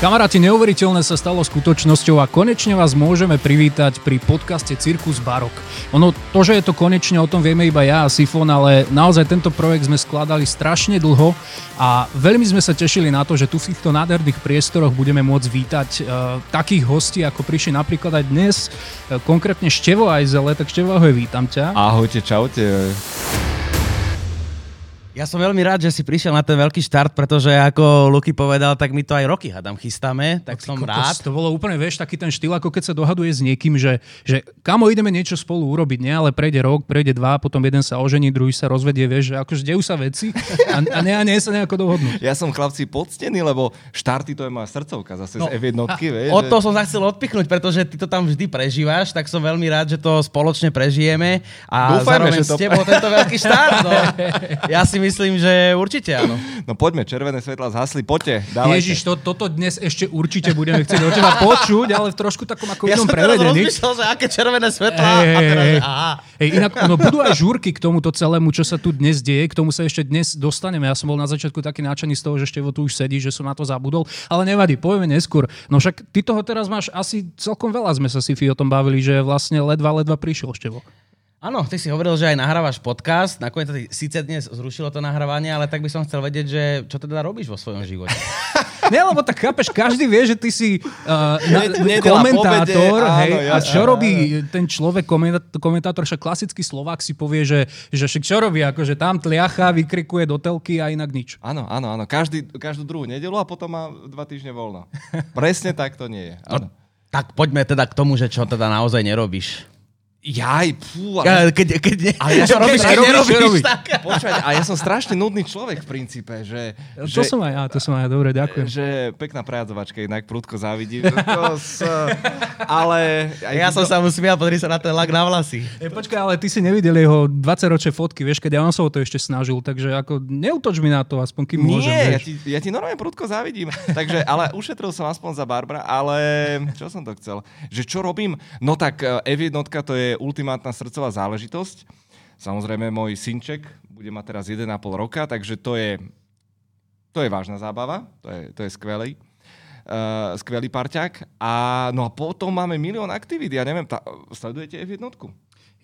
Kamaráti, neuveriteľné sa stalo skutočnosťou a konečne vás môžeme privítať pri podcaste Cirkus Barok. Ono, to, že je to konečne, o tom vieme iba ja a Sifon, ale naozaj tento projekt sme skladali strašne dlho a veľmi sme sa tešili na to, že tu v týchto nádherných priestoroch budeme môcť vítať uh, takých hostí, ako prišli napríklad aj dnes, uh, konkrétne Števo Ajzele, tak Števo, ahoj, vítam ťa. Ahojte, čaute. Ja som veľmi rád, že si prišiel na ten veľký štart, pretože ako Luky povedal, tak my to aj roky hadám chystáme, tak som Kokos, rád. To bolo úplne, vieš, taký ten štýl, ako keď sa dohaduje s niekým, že, že kamo ideme niečo spolu urobiť, nie, ale prejde rok, prejde dva, potom jeden sa ožení, druhý sa rozvedie, vieš, že akože dejú sa veci a, a nie, a nie sa nejako dohodnú. Ja som chlapci poctený, lebo štarty to je moja srdcovka zase no, z F1, vieš. O to som sa chcel odpichnúť, pretože ty to tam vždy prežívaš, tak som veľmi rád, že to spoločne prežijeme a Dúfajme, zároveň že to- s tebou tento veľký štart. No. Ja si myslím, že určite áno. No poďme, červené svetla zhasli, poďte, dávajte. Ježiš, to, toto dnes ešte určite budeme chcieť od teba počuť, ale v trošku takom ako Ja inom som teraz prevedení. rozmýšľal, že aké červené svetlá. Hej, a teraz, že aha. Hej, inak ono, budú aj žúrky k tomuto celému, čo sa tu dnes deje, k tomu sa ešte dnes dostaneme. Ja som bol na začiatku taký náčaný z toho, že Števo tu už sedí, že som na to zabudol, ale nevadí, povieme neskôr. No však ty toho teraz máš asi celkom veľa, sme sa si o tom bavili, že vlastne ledva, ledva prišiel Števo. Áno, ty si hovoril, že aj nahrávaš podcast. Nakoniec to ty síce dnes zrušilo to nahrávanie, ale tak by som chcel vedieť, že čo teda robíš vo svojom živote. Nie, lebo tak chápeš, každý vie, že ty si uh, na, Ne- komentátor, obede, áno, hej, a čo áno, robí ten človek, komentá- komentátor, však klasický Slovák si povie, že, že však čo robí, akože tam tliacha, vykrikuje do telky a inak nič. Áno, áno, áno. Každý, každú druhú nedelu a potom má dva týždne voľno. Presne tak to nie je. Áno. tak poďme teda k tomu, že čo teda naozaj nerobíš. Jaj, pú, Ja, ale... keď, keď, ne, Ale ja som- robíš, keď nerobíš, nerobíš, tak... Počúvať, a ja som strašne nudný človek v princípe, že... To že, som aj ja, to som aj ja, dobre, ďakujem. že pekná prejadzovačka, inak prudko závidím. To s, ale... Aj Ja som sa mu smial, pozri sa na ten lak na vlasy. E, počkaj, ale ty si nevidel jeho 20-ročné fotky, vieš, keď ja on sa o to ešte snažil, takže ako neutoč mi na to, aspoň kým môžem. Nie, ja ti, ja ti normálne prudko závidím. Takže, ale ušetril som aspoň za Barbara, ale čo som to chcel? Že čo robím? No tak eh, F1 to je ultimátna srdcová záležitosť. Samozrejme, môj synček bude mať teraz 1,5 roka, takže to je, to je vážna zábava, to je, to je skvelý. Uh, skvelý parťák. A, no a potom máme milión aktivít. Ja neviem, tá, sledujete F1?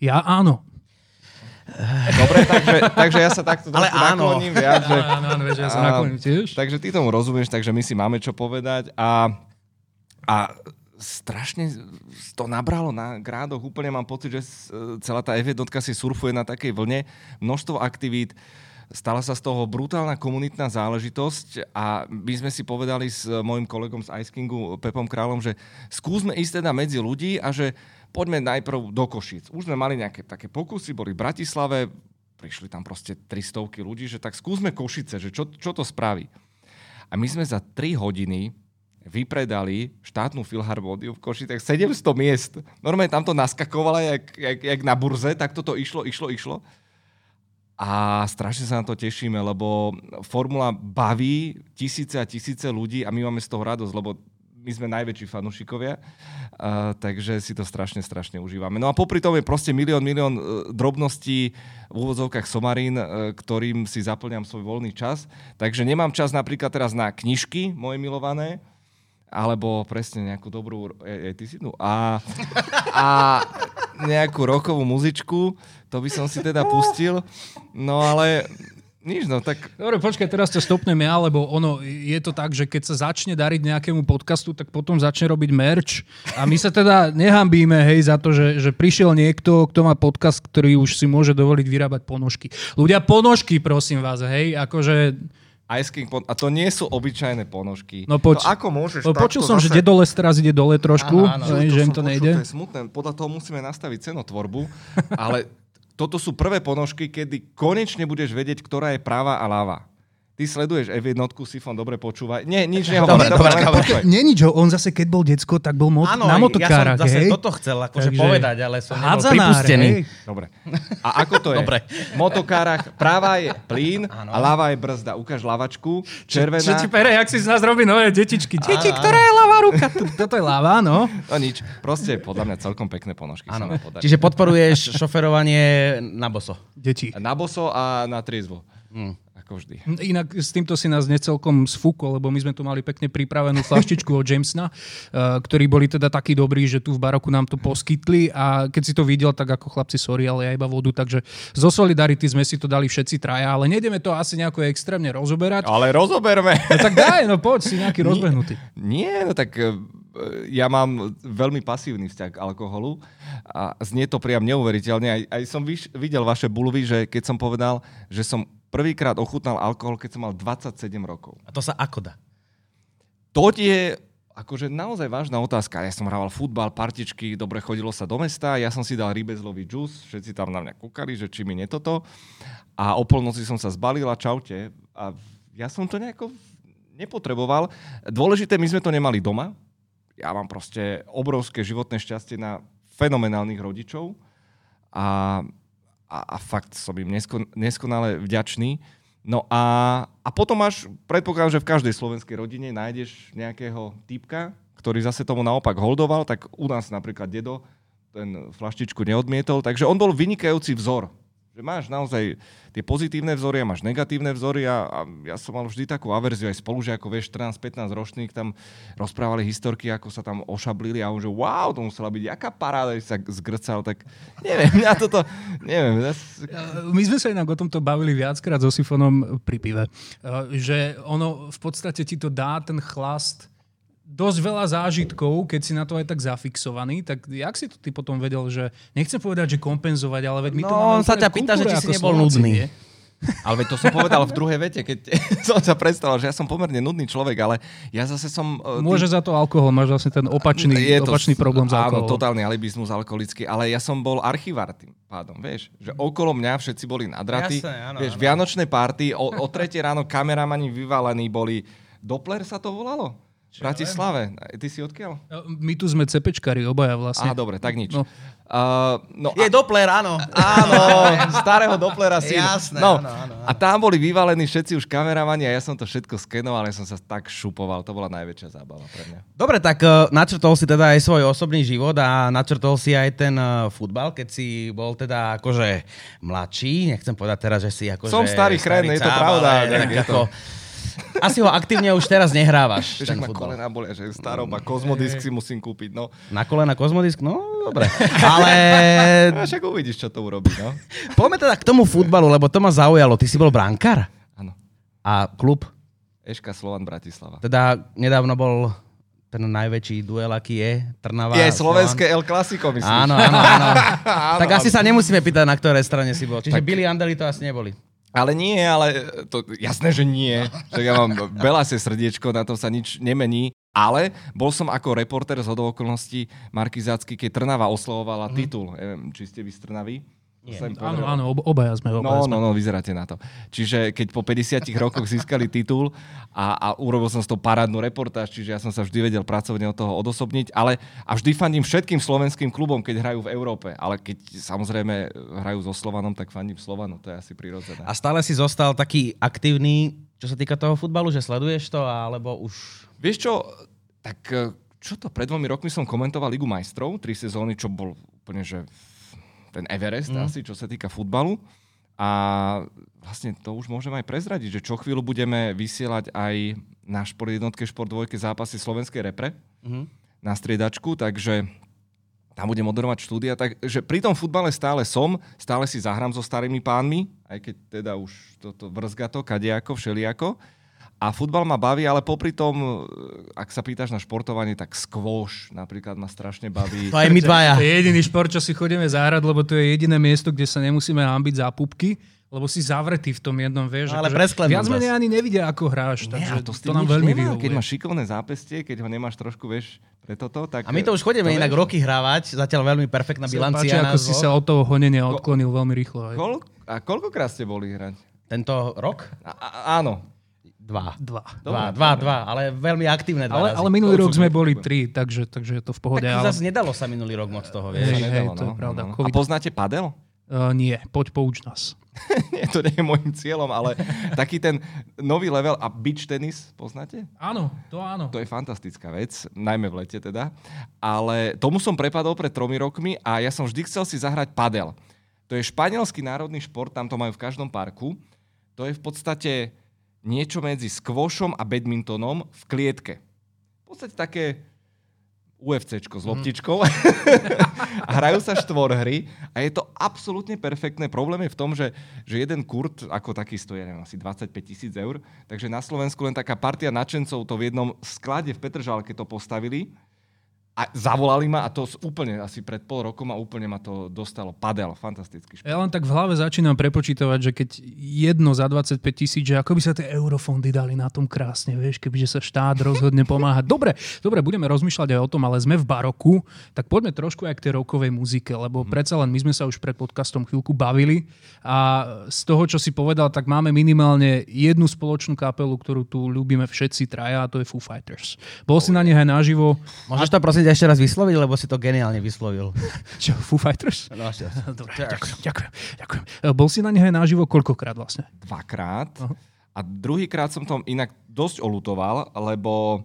Ja áno. Dobre, takže, takže ja sa takto Ale áno. nakloním viac, že, Áno, áno, vieš, ja sa nakloním tiež. Takže ty tomu rozumieš, takže my si máme čo povedať a, a strašne to nabralo na grádoch. Úplne mám pocit, že s- celá tá F1 si surfuje na takej vlne. Množstvo aktivít, stala sa z toho brutálna komunitná záležitosť a my sme si povedali s môjim kolegom z Ice Kingu, Pepom Kráľom, že skúsme ísť teda medzi ľudí a že poďme najprv do Košic. Už sme mali nejaké také pokusy, boli v Bratislave, prišli tam proste 300 ľudí, že tak skúsme Košice, že čo, čo to spraví. A my sme za 3 hodiny vypredali štátnu filharmóniu v Košicách 700 miest. Normálne tam to naskakovalo, jak, jak, jak na burze, tak toto išlo, išlo, išlo. A strašne sa na to tešíme, lebo formula baví tisíce a tisíce ľudí a my máme z toho radosť, lebo my sme najväčší fanúšikovia, takže si to strašne, strašne užívame. No a popri tom je proste milión, milión uh, drobností v úvodzovkách somarín, uh, ktorým si zaplňam svoj voľný čas. Takže nemám čas napríklad teraz na knižky moje milované, alebo presne nejakú dobrú, aj, aj ty si tu, a, a nejakú rokovú muzičku, to by som si teda pustil. No ale nič, no tak Dobre, počkaj, teraz ťa stopnem ja, lebo ono, je to tak, že keď sa začne dariť nejakému podcastu, tak potom začne robiť merch a my sa teda nehambíme, hej, za to, že, že prišiel niekto, kto má podcast, ktorý už si môže dovoliť vyrábať ponožky. Ľudia, ponožky, prosím vás, hej, akože... Ice King, pon- a to nie sú obyčajné ponožky. No poč- to ako môžeš No, počul som, že zase- ide dole teraz ide dole trošku, Áno, áno. hej, že im to počul, nejde. To je smutné, podľa toho musíme nastaviť cenotvorbu, ale toto sú prvé ponožky, kedy konečne budeš vedieť, ktorá je práva a ľava. Ty sleduješ F1, Sifon, dobre počúvaj. Nie, nič nehovorím. Dobre, dobre, dobre. počúvaj. Nie nič, on zase keď bol decko, tak bol mot- Áno, na ja motokárach, som zase hej. toto chcel akože Takže- povedať, ale som nebol pripustený. hej. Dobre. A ako to je? Dobre. V motokárach práva je plyn a ľava je brzda. Ukáž lavačku, červená. Čo ti pere, jak si z nás robí nové detičky. Deti, Áno, ktorá je ľavá ruka? Toto je ľavá, no. No nič. Proste podľa mňa celkom pekné ponožky sa Áno. nám podarí. Čiže podporuješ šoferovanie na boso. Deti. Na boso a na triezvo. Hm. Ako vždy. Inak s týmto si nás necelkom sfúkol, lebo my sme tu mali pekne pripravenú flaštičku od Jamesona, eh, ktorí boli teda takí dobrí, že tu v baroku nám to poskytli a keď si to videl, tak ako chlapci, sorry, ale ja iba vodu, takže zo Solidarity sme si to dali všetci traja, ale nejdeme to asi nejako extrémne rozoberať. Ale rozoberme. No tak daj, no poď si nejaký rozbehnutý. Nie, no tak e, ja mám veľmi pasívny vzťah k alkoholu a znie to priam neuveriteľne. Aj, aj som vyš, videl vaše bulvy, že keď som povedal, že som prvýkrát ochutnal alkohol, keď som mal 27 rokov. A to sa ako dá? To je akože naozaj vážna otázka. Ja som hrával futbal, partičky, dobre chodilo sa do mesta, ja som si dal rybezlový džus, všetci tam na mňa kúkali, že či mi nie toto. A o polnoci som sa zbalil a čaute. A ja som to nejako nepotreboval. Dôležité, my sme to nemali doma. Ja mám proste obrovské životné šťastie na fenomenálnych rodičov a, a, a fakt som im neskon, neskonale vďačný. No a, a potom máš, predpokladám, že v každej slovenskej rodine nájdeš nejakého typka, ktorý zase tomu naopak holdoval, tak u nás napríklad dedo ten flaštičku neodmietol, takže on bol vynikajúci vzor že máš naozaj tie pozitívne vzory a máš negatívne vzory a, a ja som mal vždy takú averziu aj spolužiakov, vieš, 14-15 ročných tam rozprávali historky, ako sa tam ošablili a on že wow, to musela byť jaká paráda, sa zgrcal, tak neviem, ja toto, neviem. My sme sa inak o tomto bavili viackrát so Sifonom pri pive, že ono v podstate ti to dá ten chlast dosť veľa zážitkov, keď si na to aj tak zafixovaný, tak jak si to ty potom vedel, že nechcem povedať, že kompenzovať, ale veď my no, to máme on sa ťa pýta, že či si nebol Slováci, nudný. Nie? Ale veď to som povedal v druhej vete, keď som sa predstavil, že ja som pomerne nudný človek, ale ja zase som... e, Môže za to alkohol, máš vlastne ten opačný, Je to- opačný problém s Áno, alkoholom. totálny alibizmus alkoholický, ale ja som bol archivár tým pádom, vieš, že okolo mňa všetci boli nadraty, áno, vieš, áno. vianočné party, o, o tretie ráno kameramani vyvalení boli, Doppler sa to volalo? V Bratislave. Ty si odkiaľ? My tu sme cepečkári obaja vlastne. Á, dobre, tak nič. No. Uh, no Je Doppler, áno. Áno, starého Dopplera si. Jasné, no, áno, áno, áno. A tam boli vyvalení všetci už kameramani a ja som to všetko skenoval, ja som sa tak šupoval. To bola najväčšia zábava pre mňa. Dobre, tak uh, načrtol si teda aj svoj osobný život a načrtol si aj ten uh, futbal, keď si bol teda akože mladší. Nechcem povedať teraz, že si akože... Som starý chren, je to pravda, ale tak je to. ako, asi ho aktívne už teraz nehrávaš, Vieš, ten ma futbal. kolena bolia, že starom a kozmodisk si musím kúpiť, no. Na kolena kozmodisk? No, dobre. Ale A však uvidíš, čo to urobí, no. poďme teda k tomu futbalu, lebo to ma zaujalo. Ty si bol brankár? Áno. A klub? Eška Slovan Bratislava. Teda nedávno bol ten najväčší duel, aký je Trnava. Je slovenské El Clasico, myslíš? Áno, áno, áno. Áno, tak asi áno. sa nemusíme pýtať, na ktorej strane si bol. Čiže Tak- Billy Andeli to asi neboli. Ale nie, ale to, jasné, že nie. Však ja mám belasé srdiečko, na tom sa nič nemení. Ale bol som ako reporter z hodou okolností Markizácky, keď Trnava oslavovala titul. Neviem, či ste vy z Trnavy? Nie. Áno, áno, ob- obaja sme. No, Obaja sme. no, no, vyzeráte na to. Čiže keď po 50 rokoch získali titul a, a urobil som z toho parádnu reportáž, čiže ja som sa vždy vedel pracovne od toho odosobniť, ale a vždy fandím všetkým slovenským klubom, keď hrajú v Európe. Ale keď samozrejme hrajú so Slovanom, tak fandím Slovanu, to je asi prirodzené. A stále si zostal taký aktívny, čo sa týka toho futbalu, že sleduješ to, alebo už... Vieš čo, tak čo to, pred dvomi rokmi som komentoval Ligu majstrov, tri sezóny, čo bol úplne, že ten Everest mm. asi, čo sa týka futbalu. A vlastne to už môžem aj prezradiť, že čo chvíľu budeme vysielať aj na Šport jednotke, Šport dvojke zápasy slovenskej repre Mhm. na striedačku, takže tam budem moderovať štúdia. Takže pri tom futbale stále som, stále si zahrám so starými pánmi, aj keď teda už toto vrzga to, kadejako, všelijako. A futbal ma baví, ale popri tom, e, ak sa pýtaš na športovanie, tak skvoš napríklad ma strašne baví. To aj my dvaja. To je jediný šport, čo si chodíme zahrať, lebo to je jediné miesto, kde sa nemusíme hambiť za pupky, lebo si zavretý v tom jednom, vieš. Ale akože Viac menej ani nevidia, ako hráš, takže Nie, a to, to nám veľmi nemá. vyhovuje. Keď máš šikovné zápestie, keď ho nemáš trošku, vieš, pre toto, tak... A my to už chodíme to inak vieš. roky hrávať, zatiaľ veľmi perfektná bilancia páči, ako si sa od toho honenia odklonil veľmi rýchlo. Aj. Koľ... A koľkokrát ste boli hrať? Tento rok? A, áno. Dva. Dva. Dva, Dobre, dva, dva, ale veľmi aktívne dva Ale, razy. ale minulý rok sme boli tri, takže, takže je to v pohode. Tak ale, zase nedalo sa minulý rok moc toho, Hej, vieš. Sa nedalo, to je pravda, A COVID. poznáte padel? uh, nie, poď pouč nás. Nie, to nie je môjim cieľom, ale taký ten nový level a beach tenis, poznáte? Áno, to áno. To je fantastická vec, najmä v lete teda. Ale tomu som prepadol pred tromi rokmi a ja som vždy chcel si zahrať padel. To je španielský národný šport, tam to majú v každom parku. To je v podstate niečo medzi squashom a badmintonom v klietke. V podstate také UFCčko s Mhm. loptičkou. a hrajú sa štvor hry a je to absolútne perfektné. Problém je v tom, že, že jeden kurt ako taký stojí, neviem, asi 25 tisíc eur, takže na Slovensku len taká partia nadšencov to v jednom sklade v Petržálke to postavili a zavolali ma a to úplne asi pred pol rokom a úplne ma to dostalo. Padel, fantastický šport. Ja len tak v hlave začínam prepočítavať, že keď jedno za 25 tisíc, že ako by sa tie eurofondy dali na tom krásne, vieš, kebyže sa štát rozhodne pomáhať. Dobre, dobre, budeme rozmýšľať aj o tom, ale sme v baroku, tak poďme trošku aj k tej rokovej muzike, lebo predsa len my sme sa už pred podcastom chvíľku bavili a z toho, čo si povedal, tak máme minimálne jednu spoločnú kapelu, ktorú tu ľúbime všetci traja a to je Foo Fighters. Bol si na nich aj naživo. Môžeš to prosím ťa ešte raz vysloviť, lebo si to geniálne vyslovil. Čo, Foo Fighters? No. Dobre, ďakujem, ďakujem, ďakujem. E, Bol si na nich aj naživo koľkokrát vlastne? dvakrát. A druhýkrát som to inak dosť olutoval, lebo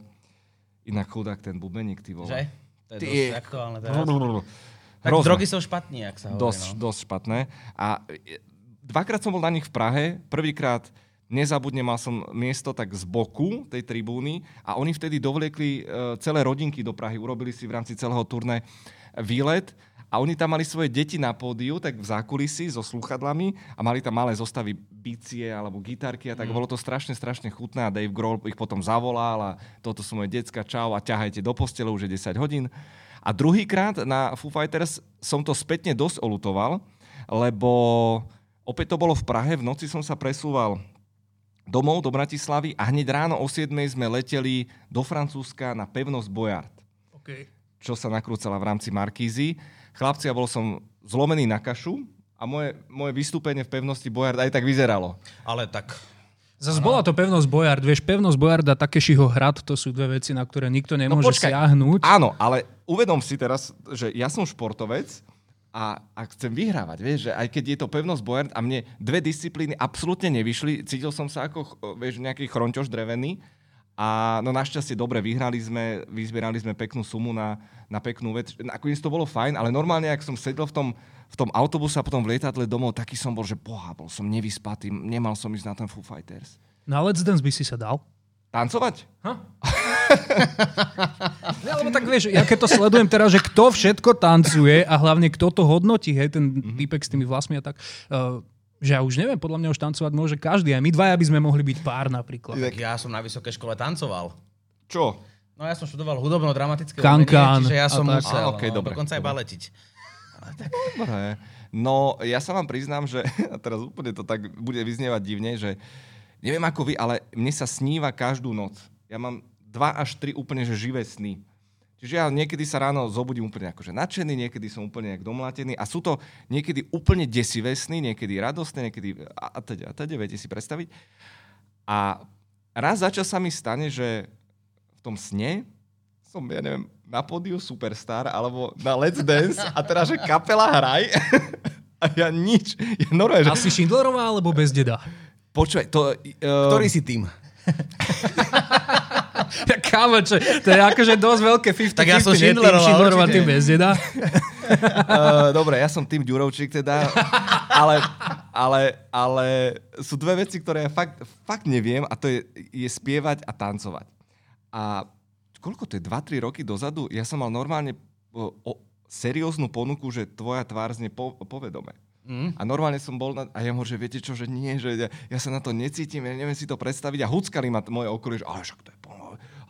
inak chudák ten bubeník, ty vole. Že? To je Ty- dosť aktuálne teraz. Tak Hrozné. drogy sú špatní, ak sa hovorí. Dosť, no. dosť špatné. A dvakrát som bol na nich v Prahe. Prvýkrát nezabudne, mal som miesto tak z boku tej tribúny a oni vtedy dovliekli e, celé rodinky do Prahy. Urobili si v rámci celého turné výlet a oni tam mali svoje deti na pódiu, tak v zákulisí so sluchadlami a mali tam malé zostavy bicie alebo gitarky a tak bolo to strašne, strašne chutné a Dave Grohl ich potom zavolal a toto sú moje decka, čau a ťahajte do postele, už je 10 hodín. A druhýkrát na Foo Fighters som to spätne dosť olutoval, lebo opäť to bolo v Prahe, v noci som sa presúval domov do Bratislavy a hneď ráno o 7 sme leteli do Francúzska na pevnosť Bojard, Okay. čo sa nakrúcala v rámci Markízy. Chlapci, ja bol som zlomený na kašu a moje, moje vystúpenie v pevnosti Bojard aj tak vyzeralo. Ale tak... Zas bola to pevnosť Bojard. Vieš, pevnosť Bojard a Takešiho hrad, to sú dve veci, na ktoré nikto nemôže počkaj. siahnuť. Áno, ale uvedom si teraz, že ja som športovec a, a chcem vyhrávať, vieš, že aj keď je to pevnosť Boyard a mne dve disciplíny absolútne nevyšli, cítil som sa ako, vieš, nejaký chronťoš drevený a no našťastie dobre, vyhrali sme, vyzbierali sme peknú sumu na, na peknú vec. Nakoniec to bolo fajn, ale normálne, ak som sedel v tom, v tom autobuse a potom v lietadle domov, taký som bol, že boha, bol som nevyspatý, nemal som ísť na ten Foo Fighters. Na Let's Dance by si sa dal. Tancovať? Ja, lebo tak vieš, ja keď to sledujem teraz, že kto všetko tancuje a hlavne kto to hodnotí, hej, ten týpek s tými vlasmi a tak, uh, že ja už neviem, podľa mňa už tancovať môže každý. Aj my dvaja by sme mohli byť pár napríklad. Tak ja som na vysokej škole tancoval. Čo? No ja som študoval hudobno-dramatické Kankán čiže ja som a tak. musel, Á, okej, no, dobre, dokonca aj dobre. baletiť. Dobre. No, ja sa vám priznám, že a teraz úplne to tak bude vyznievať divne, že neviem ako vy, ale mne sa sníva každú noc. Ja mám dva až tri úplne že živé sny. Čiže ja niekedy sa ráno zobudím úplne akože nadšený, niekedy som úplne jak domlátený a sú to niekedy úplne desivé sny, niekedy radostné, niekedy a, teda, a teda, viete si predstaviť. A raz za čas sa mi stane, že v tom sne som, ja neviem, na pódiu Superstar alebo na Let's Dance a teraz, že kapela hraj a ja nič. Ja normálne, že... Asi Schindlerová alebo bez deda? Počúvaj, to... Uh, Ktorý si tým? Ja, kámo, čo, to je akože dosť veľké 50 Tak ja som Schindlerová, Schindlerová, tým. Uh, dobre, ja som tým Ďurovčík teda, ale, ale, ale sú dve veci, ktoré ja fakt, fakt neviem a to je, je spievať a tancovať. A koľko to je, 2-3 roky dozadu, ja som mal normálne o, o, serióznu ponuku, že tvoja tvár znie po, povedome. Mm. A normálne som bol na... A ja mu, že viete čo, že nie, že ja, ja sa na to necítim, ja neviem si to predstaviť. A huckali ma t- moje okolie, že ale však to je pomaly.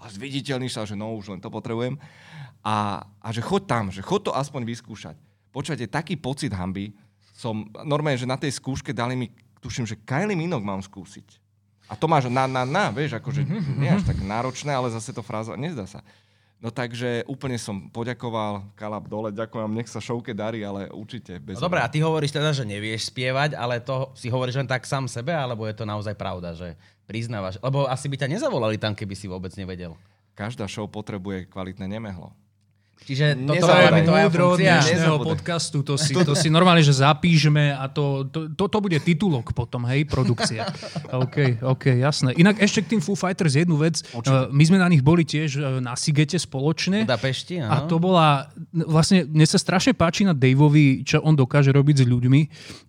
A zviditeľníš sa, že no, už len to potrebujem. A, a že choď tam, že choď to aspoň vyskúšať. Počujete, taký pocit hamby som... Normálne, že na tej skúške dali mi, tuším, že Kylie Minogue mám skúsiť. A to máš na, na, na, vieš, akože nie až tak náročné, ale zase to fráza, nezdá sa. No takže úplne som poďakoval, kalap dole, ďakujem, nech sa šovke darí, ale určite. Bez No dobré, a ty hovoríš teda, že nevieš spievať, ale to si hovoríš len tak sám sebe, alebo je to naozaj pravda, že priznávaš? Lebo asi by ťa nezavolali tam, keby si vôbec nevedel. Každá show potrebuje kvalitné nemehlo. Čiže toto je múdro dnešného podcastu, to si, to si normálne, že zapíšme a to, to, to, to bude titulok potom, hej, produkcia. OK, OK, jasné. Inak ešte k tým Foo Fighters jednu vec. Uh, My sme na nich boli tiež uh, na Sigete spoločne. Budapešti. A to bola, vlastne mne sa strašne páči na Daveovi, čo on dokáže robiť s ľuďmi.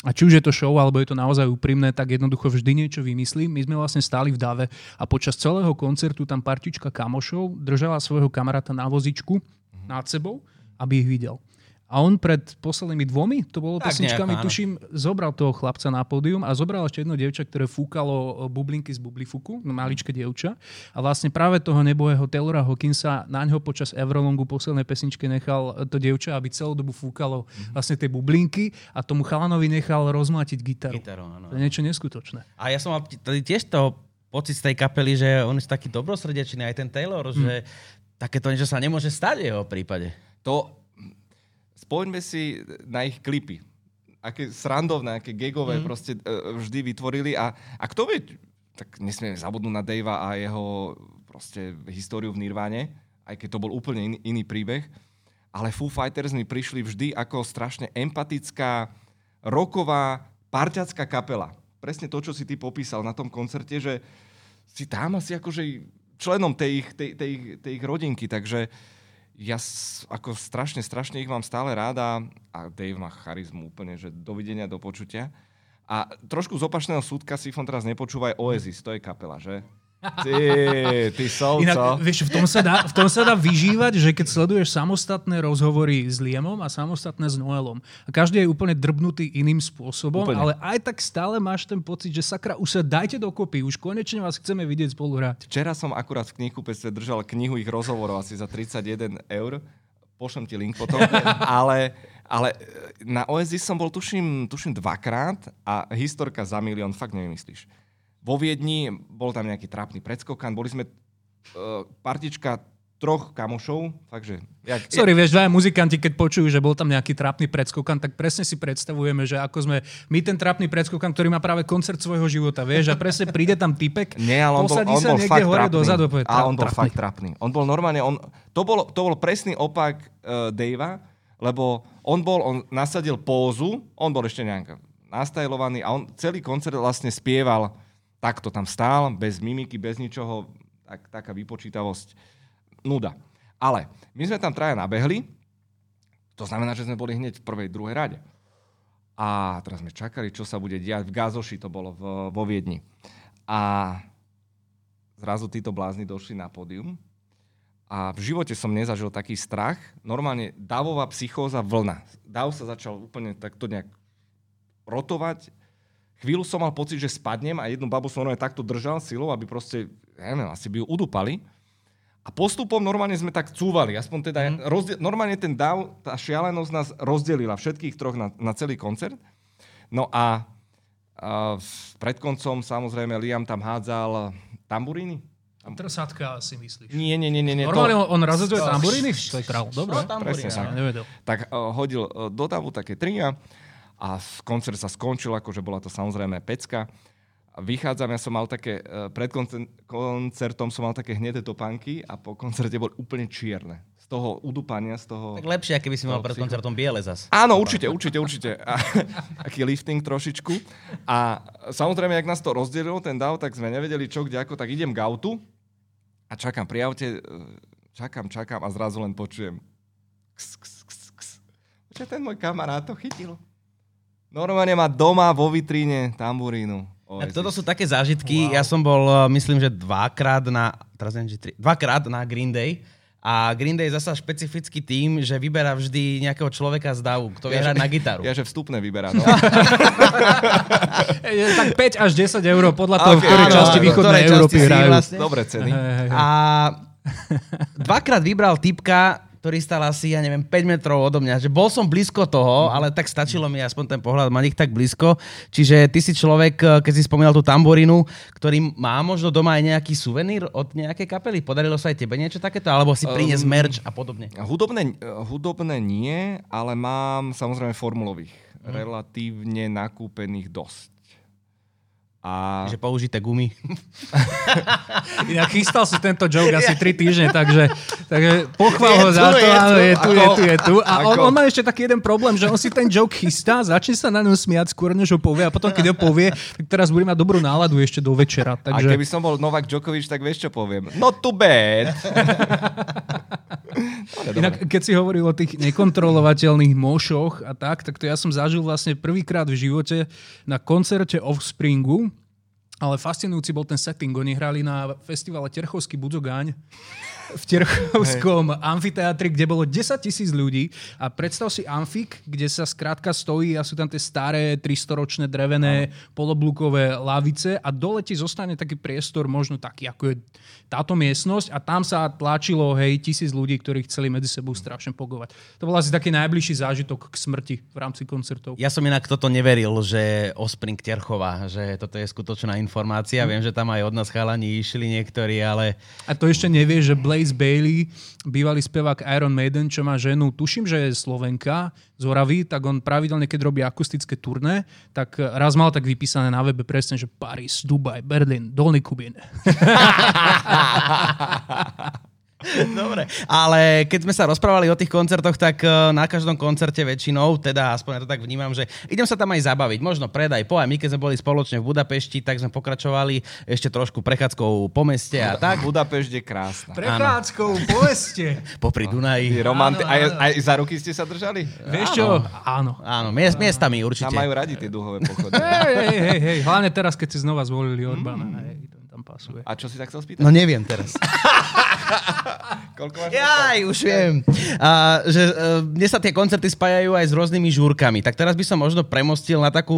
A či už je to show, alebo je to naozaj úprimné, tak jednoducho vždy niečo vymyslí. My sme vlastne stáli v dáve a počas celého koncertu tam partička kamošov držala svojho kamaráta na vozičku nad sebou, aby ich videl. A on pred poslednými dvomi, to bolo Tak pesničkami, tuším, zobral toho chlapca na pódium a zobral ešte jedno dievča, ktoré fúkalo e, bublinky z bublifuku, no, maličké dievča. A vlastne práve toho nebohého Taylora Hawkinsa na ňo počas Everlongu poslednej pesničke nechal to dievča, aby celú dobu fúkalo Mhm. vlastne tie bublinky a tomu chalanovi nechal rozmlatiť gitaru. Gitaru, áno. To je niečo neskutočné. A ja som mal tiež toho pocit z tej kapely, že oni sú takí dobrosrdeční, aj ten Taylor, Hm. že takéto niečo sa nemôže stať v jeho prípade. To, spoďme si na ich klipy. Aké srandovné, aké gagové mm. proste e, vždy vytvorili a, a kto vie, tak nesmieme zabudnúť na Davea a jeho proste históriu v Nirvane, aj keď to bol úplne iný, iný príbeh. Ale Foo Fighters mi prišli vždy ako strašne empatická, roková, parťacká kapela. Presne to, čo si ty popísal na tom koncerte, že si tam asi akože členom tej ich, tej, tej, tej ich rodinky, takže ja ako strašne, strašne ich mám stále rád a, Dave má charizmu úplne, že dovidenia, do počutia. A trošku z opačného súdka si von teraz nepočúvaj Oasis, to je kapela, že? Ty, ty som, Inak, co? vieš, v tom, sa dá, v tom sa dá vyžívať, že keď sleduješ samostatné rozhovory s Liemom a samostatné s Noelom, a každý je úplne drbnutý iným spôsobom, Úplne. ale aj tak stále máš ten pocit, že sakra, už sa dajte dokopy, už konečne vás chceme vidieť spolu hrať. Včera som akurát v knihkupectve držal knihu ich rozhovorov asi za 31 eur. Pošlem ti link potom. ale, ale e, na Oasis som bol tuším, tuším dvakrát a historka za milión, fakt nevymyslíš. Vo Viedni bol tam nejaký trápny predskokan, boli sme uh, partička troch kamošov, takže... Jak, Sorry, vieš, dvaja muzikanti, keď počujú, že bol tam nejaký trápny predskokan, tak presne si predstavujeme, že ako sme my ten trápny predskokan, ktorý má práve koncert svojho života, vieš, a presne príde tam typek, Nie, ale on bol, on bol fakt hore trápny. dozadu. a povie, A on bol "Trápny." fakt trápny. On bol normálne, on, to, bol, to bol presný opak uh, Davea, lebo on bol, on nasadil pózu, on bol ešte nejak nastajlovaný a on celý koncert vlastne spieval, takto tam stál, bez mimiky, bez ničoho, tak, taká vypočítavosť, nuda. Ale my sme tam traja nabehli, to znamená, že sme boli hneď v prvej, druhej rade. A teraz sme čakali, čo sa bude diať. V Gazoši to bolo v, vo Viedni. A zrazu títo blázni došli na pódium a v živote som nezažil taký strach. Normálne davová psychóza vlna. Dav sa začal úplne takto nejak rotovať. Chvíľu som mal pocit, že spadnem a jednu babu som normálne takto držal silou, aby proste, ja neviem, asi by ju udupali. A postupom normálne sme tak cúvali. Aspoň teda, mm. rozdiel, normálne ten dav, tá šialenosť nás rozdelila všetkých troch na, na celý koncert. No a, a pred koncom samozrejme Liam tam hádzal tamburíny. Trsatka si myslíš. Nie, nie, nie, nie. nie Normálne to, on, razedzuje tamburíny? To je král, dobre. No, tam presne tak. Ja nevedel. tak uh, hodil uh, do davu také tria a s- koncert sa skončil, akože bola to samozrejme pecka. A vychádzam, ja som mal také, uh, pred koncert, koncertom som mal také hnedé topánky a po koncerte boli úplne čierne. Z toho udupania, z toho... Tak lepšie, keby si mal pred psycho- koncertom biele zas. Áno, určite, určite, určite. A, aký lifting trošičku. A samozrejme, jak nás to rozdelilo, ten dav, tak sme nevedeli čo, kde, ako, tak idem k autu a čakám pri aute, e, čakám, čakám a zrazu len počujem ks, ks, ks, ks. Čo ten môj kamarát to chytil? Normálne má doma vo vitríne tamburínu. Oasis. toto sú také zážitky. Wow. Ja som bol, uh, myslím, že dvakrát na, teraz neviem, tri, dvakrát na Green Day. A Green Day je zasa špecifický tým, že vyberá vždy nejakého človeka z davu, kto vie hrať na gitaru. Ja, že vstupné vyberá. No. Je, tak 5 až 10 eur podľa toho, v Ok, ktorej áno, časti áno, východnej Európy hrajú. vlastne- Dobre ceny. Hej, hej, hej. A dvakrát vybral typka, ktorý stal asi, ja neviem, 5 metrov odo mňa. Že bol som blízko toho, ale tak stačilo mi aspoň ten pohľad mať ich tak blízko. Čiže ty si človek, eh, keď si spomínal tú tamborínu, ktorý má možno doma aj nejaký suvenír od nejakej kapely. Podarilo sa aj tebe niečo takéto? Alebo si prinies Um, merch a podobne? Hudobné, hudobné nie, ale mám samozrejme formulových. Relatívne nakúpených dosť. A Že použité gumy. Inak chystal si tento joke asi 3 týždne, takže, takže pochval ho za to, je áno, tu. je tu, je tu, je tu. A on, on má ešte taký jeden problém, že on si ten joke chystá, začne sa na ňom smiať skôr, než ho povie a potom, keď ho povie, tak teraz bude mať dobrú náladu ešte do večera. A Takže... keby som bol Novak Djokovic, tak vieš, čo poviem. Not too bad. Inak, keď si hovoril o tých nekontrolovateľných mošoch a tak, tak to ja som zažil vlastne prvýkrát v živote na koncerte Offspringu, ale fascinujúci bol ten setting. Oni hrali na festivale Terchovský Budzogáň v Terchovskom amfiteátri, kde bolo 10 tisíc ľudí a predstav si amfik, kde sa skrátka stojí a sú tam tie staré 300-ročné drevené poloblukové lavice a dole ti zostane taký priestor, možno taký ako je táto miestnosť a tam sa tlačilo, hej, tisíc ľudí, ktorí chceli medzi sebou strašne pogovať. To bol asi taký najbližší zážitok k smrti v rámci koncertov. Ja som inak toto neveril, že Ospring Terchova, že toto je skutočná informácia. Viem, že tam aj od nás chalani išli niektorí, ale A to ešte nevie, že Blaze Bailey, bývalý spevák Iron Maiden, čo má ženu, tuším, že je Slovenka z Oravy, tak on pravidelne, keď robí akustické turné, tak raz mal tak vypísané na webe presne, že Paris, Dubaj, Berlin, Dolný Kubín. Dobre, ale keď sme sa rozprávali o tých koncertoch, tak eh, na každom koncerte väčšinou, teda aspoň ja to tak vnímam, že idem sa tam aj zabaviť, možno predaj po. A my keď sme boli spoločne v Budapešti, tak sme pokračovali ešte trošku prechádzkou po meste a tak. Budapešť je krásna. Prechádzkou, poveste. Popri Dunaji. Romanti- aj, aj za ruky ste sa držali? Vieš čo? Áno. Áno, miest, miestami Tam určite. majú radi tie duhové pochody. Hej, hej, hej, hej. Hlavne teraz, keď si znova zvolili Orbána. Hej, to im tam pasuje. A čo si tak chcel spýtať? No neviem teraz. Koľko máš? Jaj, už viem. A, že uh, mne sa tie koncerty spájajú aj s rôznymi žúrkami. Tak teraz by som možno premostil na takú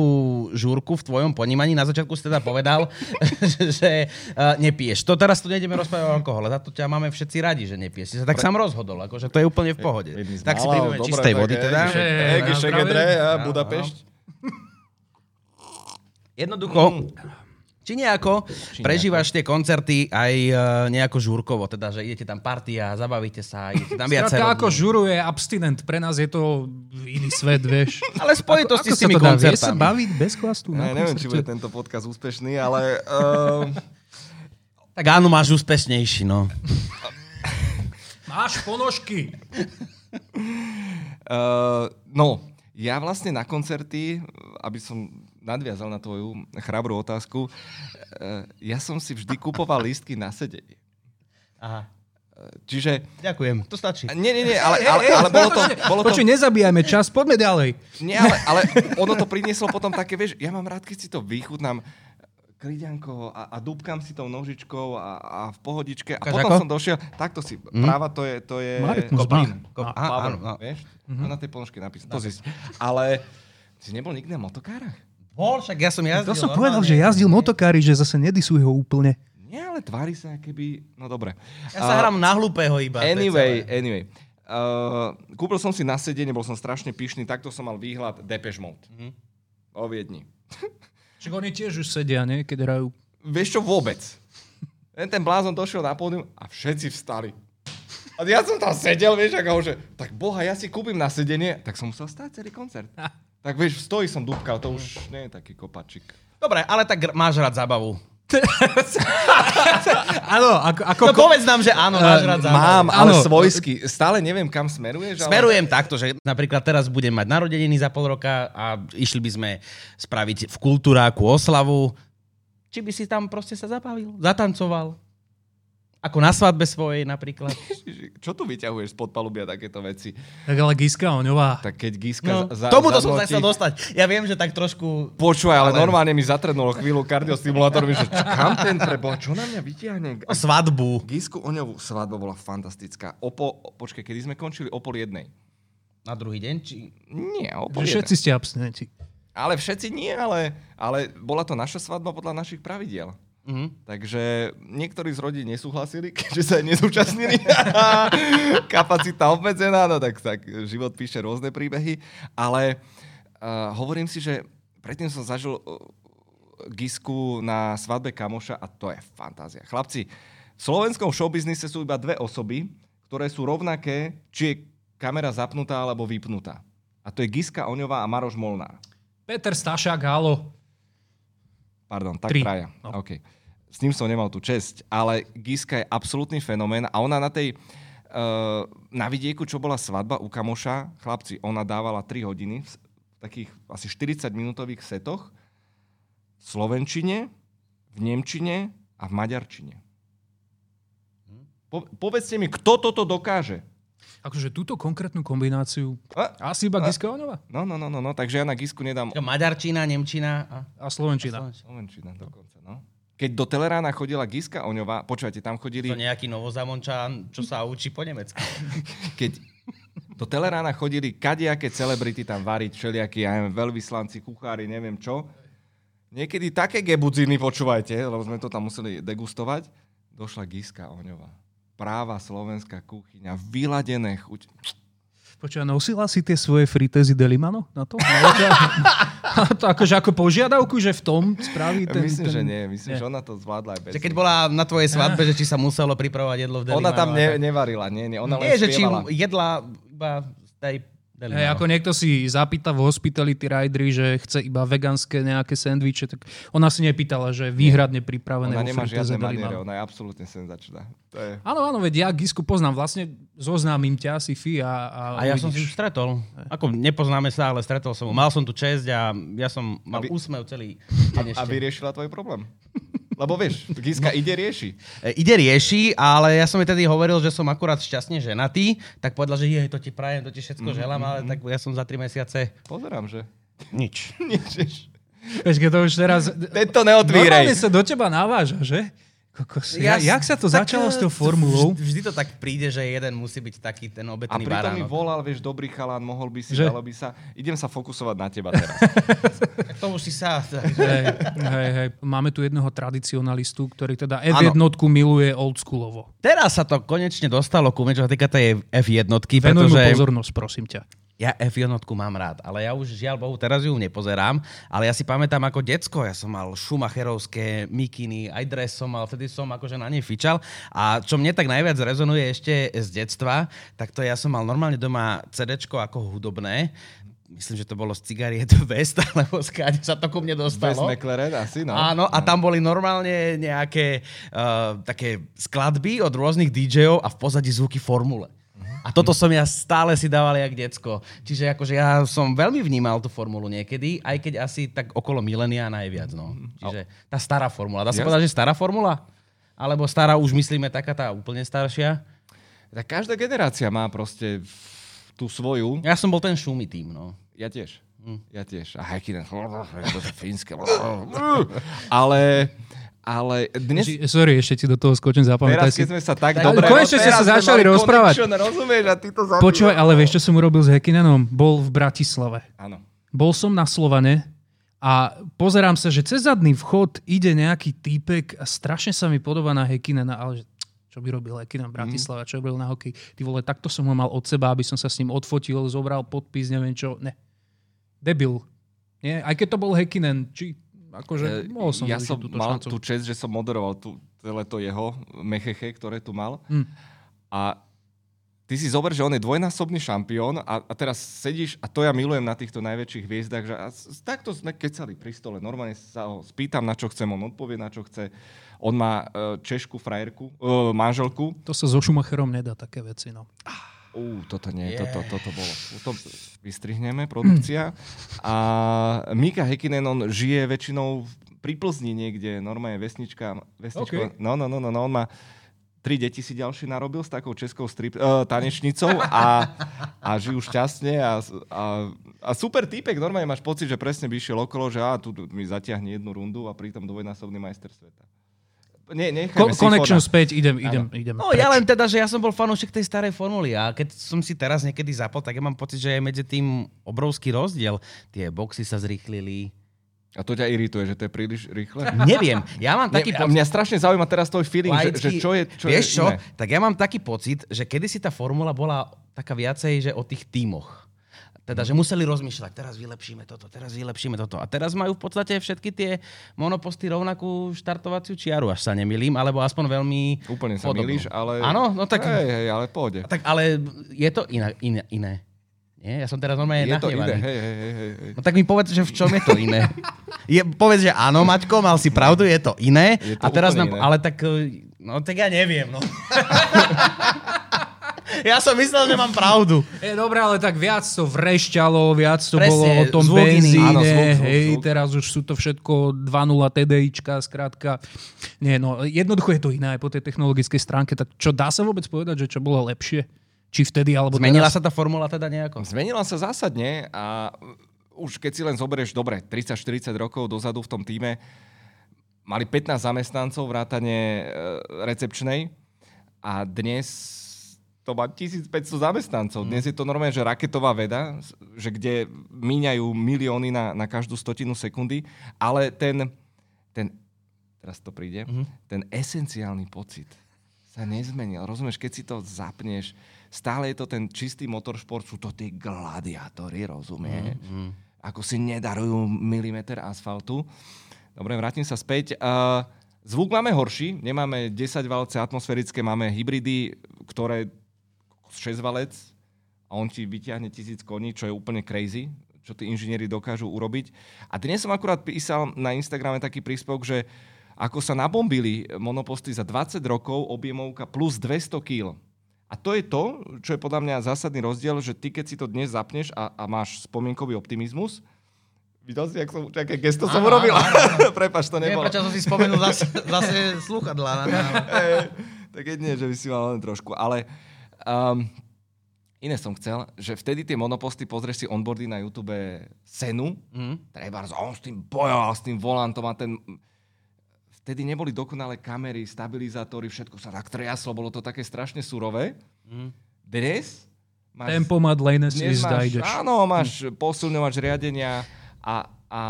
žúrku v tvojom ponímaní. Na začiatku si teda povedal, že uh, nepiješ. To teraz tu nejdeme rozprávať o alkohole. Za to ťa máme všetci radi, že nepiješ. Si sa tak sám rozhodol. Akože to je úplne v pohode. Z Tak si príjmeme čistej vody je, teda. Budapešť. Jednoducho, či nejako prežívaš tie koncerty aj uh, nejako žúrkovo, teda, že idete tam partia, zabavíte sa, idete tam Skrátka, ako žuru je abstinent. Pre nás je to iný svet, vieš. Ale spojitosti Ako s sa tými to dá? Sa koncertami. baviť bez chlastu na Ja neviem, či bude tento podcast úspešný, ale... Uh, Tak áno, máš úspešnejší, no. Máš ponožky. uh, no, ja vlastne na koncerty, aby som nadviazal na tvoju chrabrú otázku, uh, ja som si vždy kupoval lístky na sedenie. Aha. Čiže... Ďakujem, to stačí. Nie, nie, nie, ale, ale, ale bolo to... Bolo to Počuj, nezabíjajme čas, poďme ďalej. Nie, ale, ale ono to prinieslo potom také, vieš, ja mám rád, keď si to vychutnám kriďankovo a, a dúbkam si tou nožičkou a, a v pohodičke. A Ukáž potom ako? som došiel, takto si, práva to je, to je... Marek Koplín. Musbach. Ko- Á, Power, áno, no. vieš? To na tej ponožke napísané. To ale si nebol nikdy na motokárach? Bol, však ja som jazdil. To som normálne. povedal, že jazdil motokári, že zase nedisuj ho úplne. Nie, ale tvári sa, keby... No dobre. Ja sa hrám na hlúpeho iba. Anyway, anyway. Uh, kúpil som si na sedenie, bol som strašne pyšný, takto som mal výhľad Depeche Mode. Mhm. O Viedni. Však oni tiež už sedia, nie? Keď hrajú. Vieš čo, vôbec. Len ten blázon došiel na pódium a všetci vstali. A ja som tam sedel, vieš, ako že, tak boha, ja si kúpim na sedenie, tak som musel stáť celý koncert. Tak vieš, v stoji som dúbkal, to už nie je taký kopačik. Dobre, ale tak máš rád zábavu. Áno, ako, ako No povedz nám, že áno, máš rád zábavu. Mám, ale Áno. svojsky. Stále neviem, kam smeruješ, ale... Smerujem takto, že napríklad teraz budem mať narodeniny za pol roka a išli by sme spraviť v kultúráku oslavu. Či by si tam proste sa zabavil, zatancoval? Ako na svadbe svojej napríklad. Čo tu vyťahuješ spod palubia takéto veci? Tak ale Giska Oňová. Tak keď Giska No, za, tomuto som sa chcel dostať. Ja viem, že tak trošku... Počúvaj, ale, Ale- normálne mi zatrednulo chvíľu kardiostimulátor, že kam ten preboha, čo na mňa vyťahne? Svadbu. Gisku Oňovú svadba bola fantastická. O po, počkej, kedy sme končili? O pol jednej. Na druhý deň? Či... Nie, o pol všetci ste abstinenti. Ale všetci nie, ale, ale bola to naša svadba podľa našich pravidiel. Mhm. Takže niektorí z rodín nesúhlasili, keďže sa aj nezúčastnili. Kapacita obmedzená, no tak, tak život píše rôzne príbehy. Ale uh, hovorím si, že predtým som zažil uh, Gisku na svadbe kamoša a to je fantázia. Chlapci, v slovenskom showbiznise sú iba dve osoby, ktoré sú rovnaké, či je kamera zapnutá alebo vypnutá. A to je Giska Oňová a Maroš Molnár. Peter Stašák, halo. Pardon, tak Tri. traja. No. OK. S ním som nemal tú česť, ale Giska je absolútny fenomén a ona na tej uh, na vidieku, čo bola svadba u kamoša, chlapci, ona dávala 3 hodiny v takých asi 40 minútových setoch v slovenčine, v nemčine a v maďarčine. Po, povedzte mi, kto toto dokáže? Akože túto konkrétnu kombináciu A, asi iba A- Giska Oňová no, no, no, no, no, takže ja na Gisku nedám Maďarčina, Nemčina a... a Slovenčina. Slovenčina dokonca, no. Keď do Telerána chodila Giska Oňová, počúvajte, tam chodili... To nejaký novozamončan, čo sa učí po nemecky. keď do Telerána chodili kadejaké celebrity tam variť, všelijakí, ja neviem, veľvyslanci, kuchári, neviem čo. Niekedy také gebudziny, počúvajte, lebo sme to tam museli degustovať. Došla Giska Oňová. Práva slovenská kuchyňa, vyladené chuť. Počúva, nosila si tie svoje fritézy Delimano na to? To akože ako požiadavku, že v tom spraví ten... myslím, ten... že nie. Myslím, nie. že ona to zvládla aj bez. Že keď bola na tvojej svadbe, že či sa muselo pripravovať jedlo v Delimano. Ona tam ne, nevarila, nie, nie. Ona len Nie, že či jedla iba tej Delimano. Hej, ako niekto si zapýta v hospitality ridery, že chce iba veganské nejaké sendviče, tak ona si nepýtala, že výhradne pripravené Ona nemá žiadne maniere, ona je absolútne senzačná. To je... Áno, áno, veď ja Gisku poznám. Vlastne zoznámim ťa, Sifi, a, a, A ja som si už stretol. Ako nepoznáme sa, ale stretol som ho. Mal som tu česť a ja som mal Aby- úsmev celý A ešte. vyriešila tvoj problém. Lebo vieš, Giska ide rieši. E, Ide rieši, ale ja som jej tedy hovoril, že som akurát šťastne ženatý, tak povedal, že je, to ti prajem, to ti všetko želám, ale tak ja som za tri mesiace Pozerám, že... nič. Nič. Vieš, keď to už teraz... Tento neotvírej. Normálne sa do teba naváža, že? Kokos, ja, jak sa to tak, začalo s tou e, formulou? Vždy, vždy to tak príde, že jeden musí byť taký ten A obetný pritom mi baránok. volal, vieš, dobrý chalán, mohol by si, Že? dalo by sa. Idem sa fokusovať na teba teraz. Tak to už si sa... Hej, hej, hej. Máme tu jedného tradicionalistu, ktorý teda Áno. F1 miluje oldschoolovo. Teraz sa to konečne dostalo ku mne, čo sa týka tej F1, Venuj mu pozornosť, prosím ťa. Ja F1 mám rád, ale ja už žiaľ Bohu teraz ju nepozerám, ale ja si pamätám ako decko, ja som mal Schumacherovské mikiny, aj dres som mal, vtedy som akože na nej fičal a čo mne tak najviac rezonuje ešte z detstva, tak to ja som mal normálne doma CDčko ako hudobné, myslím, že to bolo z Cigariet West, alebo skáde sa to ku mne dostalo. McLaren asi, no. Áno, a tam boli normálne nejaké uh, také skladby od rôznych DJov a v pozadí zvuky formule. A toto som ja stále si dával jak decko. Čiže akože ja som veľmi vnímal tú formulu niekedy, aj keď asi tak okolo milénia najviac. No. Čiže tá stará formula. Dá sa povedať, že stará formula? Alebo stará už myslíme taká tá úplne staršia? Tak každá generácia má proste tú svoju. Ja som bol ten šumy tým, no. Ja tiež. Ja tiež. A Häkkinen. To je fínske. Ale, ale dnes... Ži- Sorry, ešte ti do toho skočím, zapamätaj Teraz, si. keď sme sa tak Ale dobre... konečne ste teraz sa začali rozprávať. rozumieš? A ty to. Počúvaj, ale vieš, čo som urobil s Hekinenom? Bol v Bratislave. Áno. Bol som na Slovane a pozerám sa, že cez zadný vchod ide nejaký týpek a strašne sa mi podobá na Hekinena, ale že čo by robil Hekinen v Bratislave, čo robil na hokej. Ty vole, takto som ho mal od seba, aby som sa s ním odfotil, zobral podpis, neviem čo. Ne. Debil. Nie? Aj keď to bol Hekinen, či akože mohol som ja som túto mal šancu. tú čest, že som moderoval tú, celé to jeho mecheche, ktoré tu mal. Hm. A ty si zober, že on je dvojnásobný šampión a, a teraz sedíš, a to ja milujem na týchto najväčších hviezdach, že a takto sme kecali pri stole. Normálne sa ho spýtam, na čo chcem, on odpovie, na čo chce. On má e, češku frajerku, e, manželku. To sa so Schumacherom nedá také veci, no. Ú, toto nie, Yeah. toto, toto bolo. To vystrihneme, produkcia. A Mika Hekinen, on žije väčšinou v- pri Plzni niekde, normálne vesnička. vesnička OK. No, no, no, no, no, on má tri deti si ďalší narobil s takou českou strip, uh, tanečnicou a, a žijú šťastne a, a, a super týpek, normálne máš pocit, že presne by išiel okolo, že a tu mi zatiahne jednu rundu a pritom dvojnásobný majster sveta. Nie, nechajme si connection Forda. späť, idem, idem, idem. No ja len teda, že ja som bol fanúšik tej starej formuly a keď som si teraz niekedy zapol, tak ja mám pocit, že je medzi tým obrovský rozdiel. Tie boxy sa zrýchlili. A to ťa irituje, že to je príliš rýchle? Neviem, ja mám taký Nie, a pocit... mňa strašne zaujíma teraz tvoj feeling, že, že čo je, čo vieš je čo? iné. Tak ja mám taký pocit, že kedysi tá formula bola taká viacej, že o tých tímoch. Teda, že museli rozmýšľať, teraz vylepšíme toto, teraz vylepšíme toto. A teraz majú v podstate všetky tie monoposty rovnakú štartovaciu čiaru, až sa nemilím, alebo aspoň veľmi Úplne sa podobnú. milíš, ale... Áno, no tak... Hej, hej, ale pôjde. Tak ale je to iné, iné, iné. Nie, ja som teraz normálne Je to iné, nahnevaný. hej, hej, hej, hej. No tak mi povedz, že v čom je to iné. Je, povedz, že áno, Maťko, mal si pravdu, je to iné. Je to a teraz nám, iné. ale tak, e, no tak ja neviem, no. ja som myslel, že mám pravdu. Je dobré, ale tak viac to vrešťalo, viac to Presne, bolo o tom zvuk benzíne, Áno, zvuk, zvuk, hej, zvuk. teraz už sú to všetko 2.0 TDIčka, skrátka. Nie, no, jednoducho je to iné aj po tej technologickej stránke, tak čo dá sa vôbec povedať, že čo bolo lepšie? Či vtedy, alebo Zmenila teraz? sa tá formula teda nejako? Zmenila sa zásadne a už keď si len zoberieš, dobre, 30-40 rokov dozadu v tom týme, mali 15 zamestnancov vrátane e, recepčnej a dnes to má 1500 zamestnancov. Dnes je to normálne, že raketová veda, že kde míňajú milióny na, na každú stotinu sekundy, ale ten, ten teraz to príde, ten esenciálny pocit sa nezmenil. Rozumieš, keď si to zapneš, stále je to ten čistý motoršport, sú to tí gladiátori, rozumieš? Ako si nedarujú milimeter asfaltu. Dobre, vrátim sa späť. Uh, zvuk máme horší, nemáme 10 valce atmosférické, máme hybridy, ktoré 6 valec a on ti vyťahne tisíc koní, čo je úplne crazy, čo tí inžinieri dokážu urobiť. A dnes som akurát písal na Instagrame taký príspevok, že ako sa nabombili monoposty za 20 rokov, objemovka plus 200 kg. A to je to, čo je podľa mňa zásadný rozdiel, že ty keď si to dnes zapneš a, a máš spomienkový optimizmus, videl si, jak som, aké gesto som urobil? áno, Prepač, to nebolo. prečo som si spomenul zase, zase sluchadlá. Na, na. Tak nie, že by si mal len trošku. Ale um, iné som chcel, že vtedy tie monoposty, pozrieš si onboardy na YouTube Senu, Mhm. treba, on s tým bojoval, s tým volantom a ten... Vtedy neboli dokonalé kamery, stabilizátory, všetko sa tak triaslo, bolo to také strašne surové. Mhm. Dnes máš... Tempomat, lane assist, máš, ideš. áno, máš posilňovač riadenia a, a,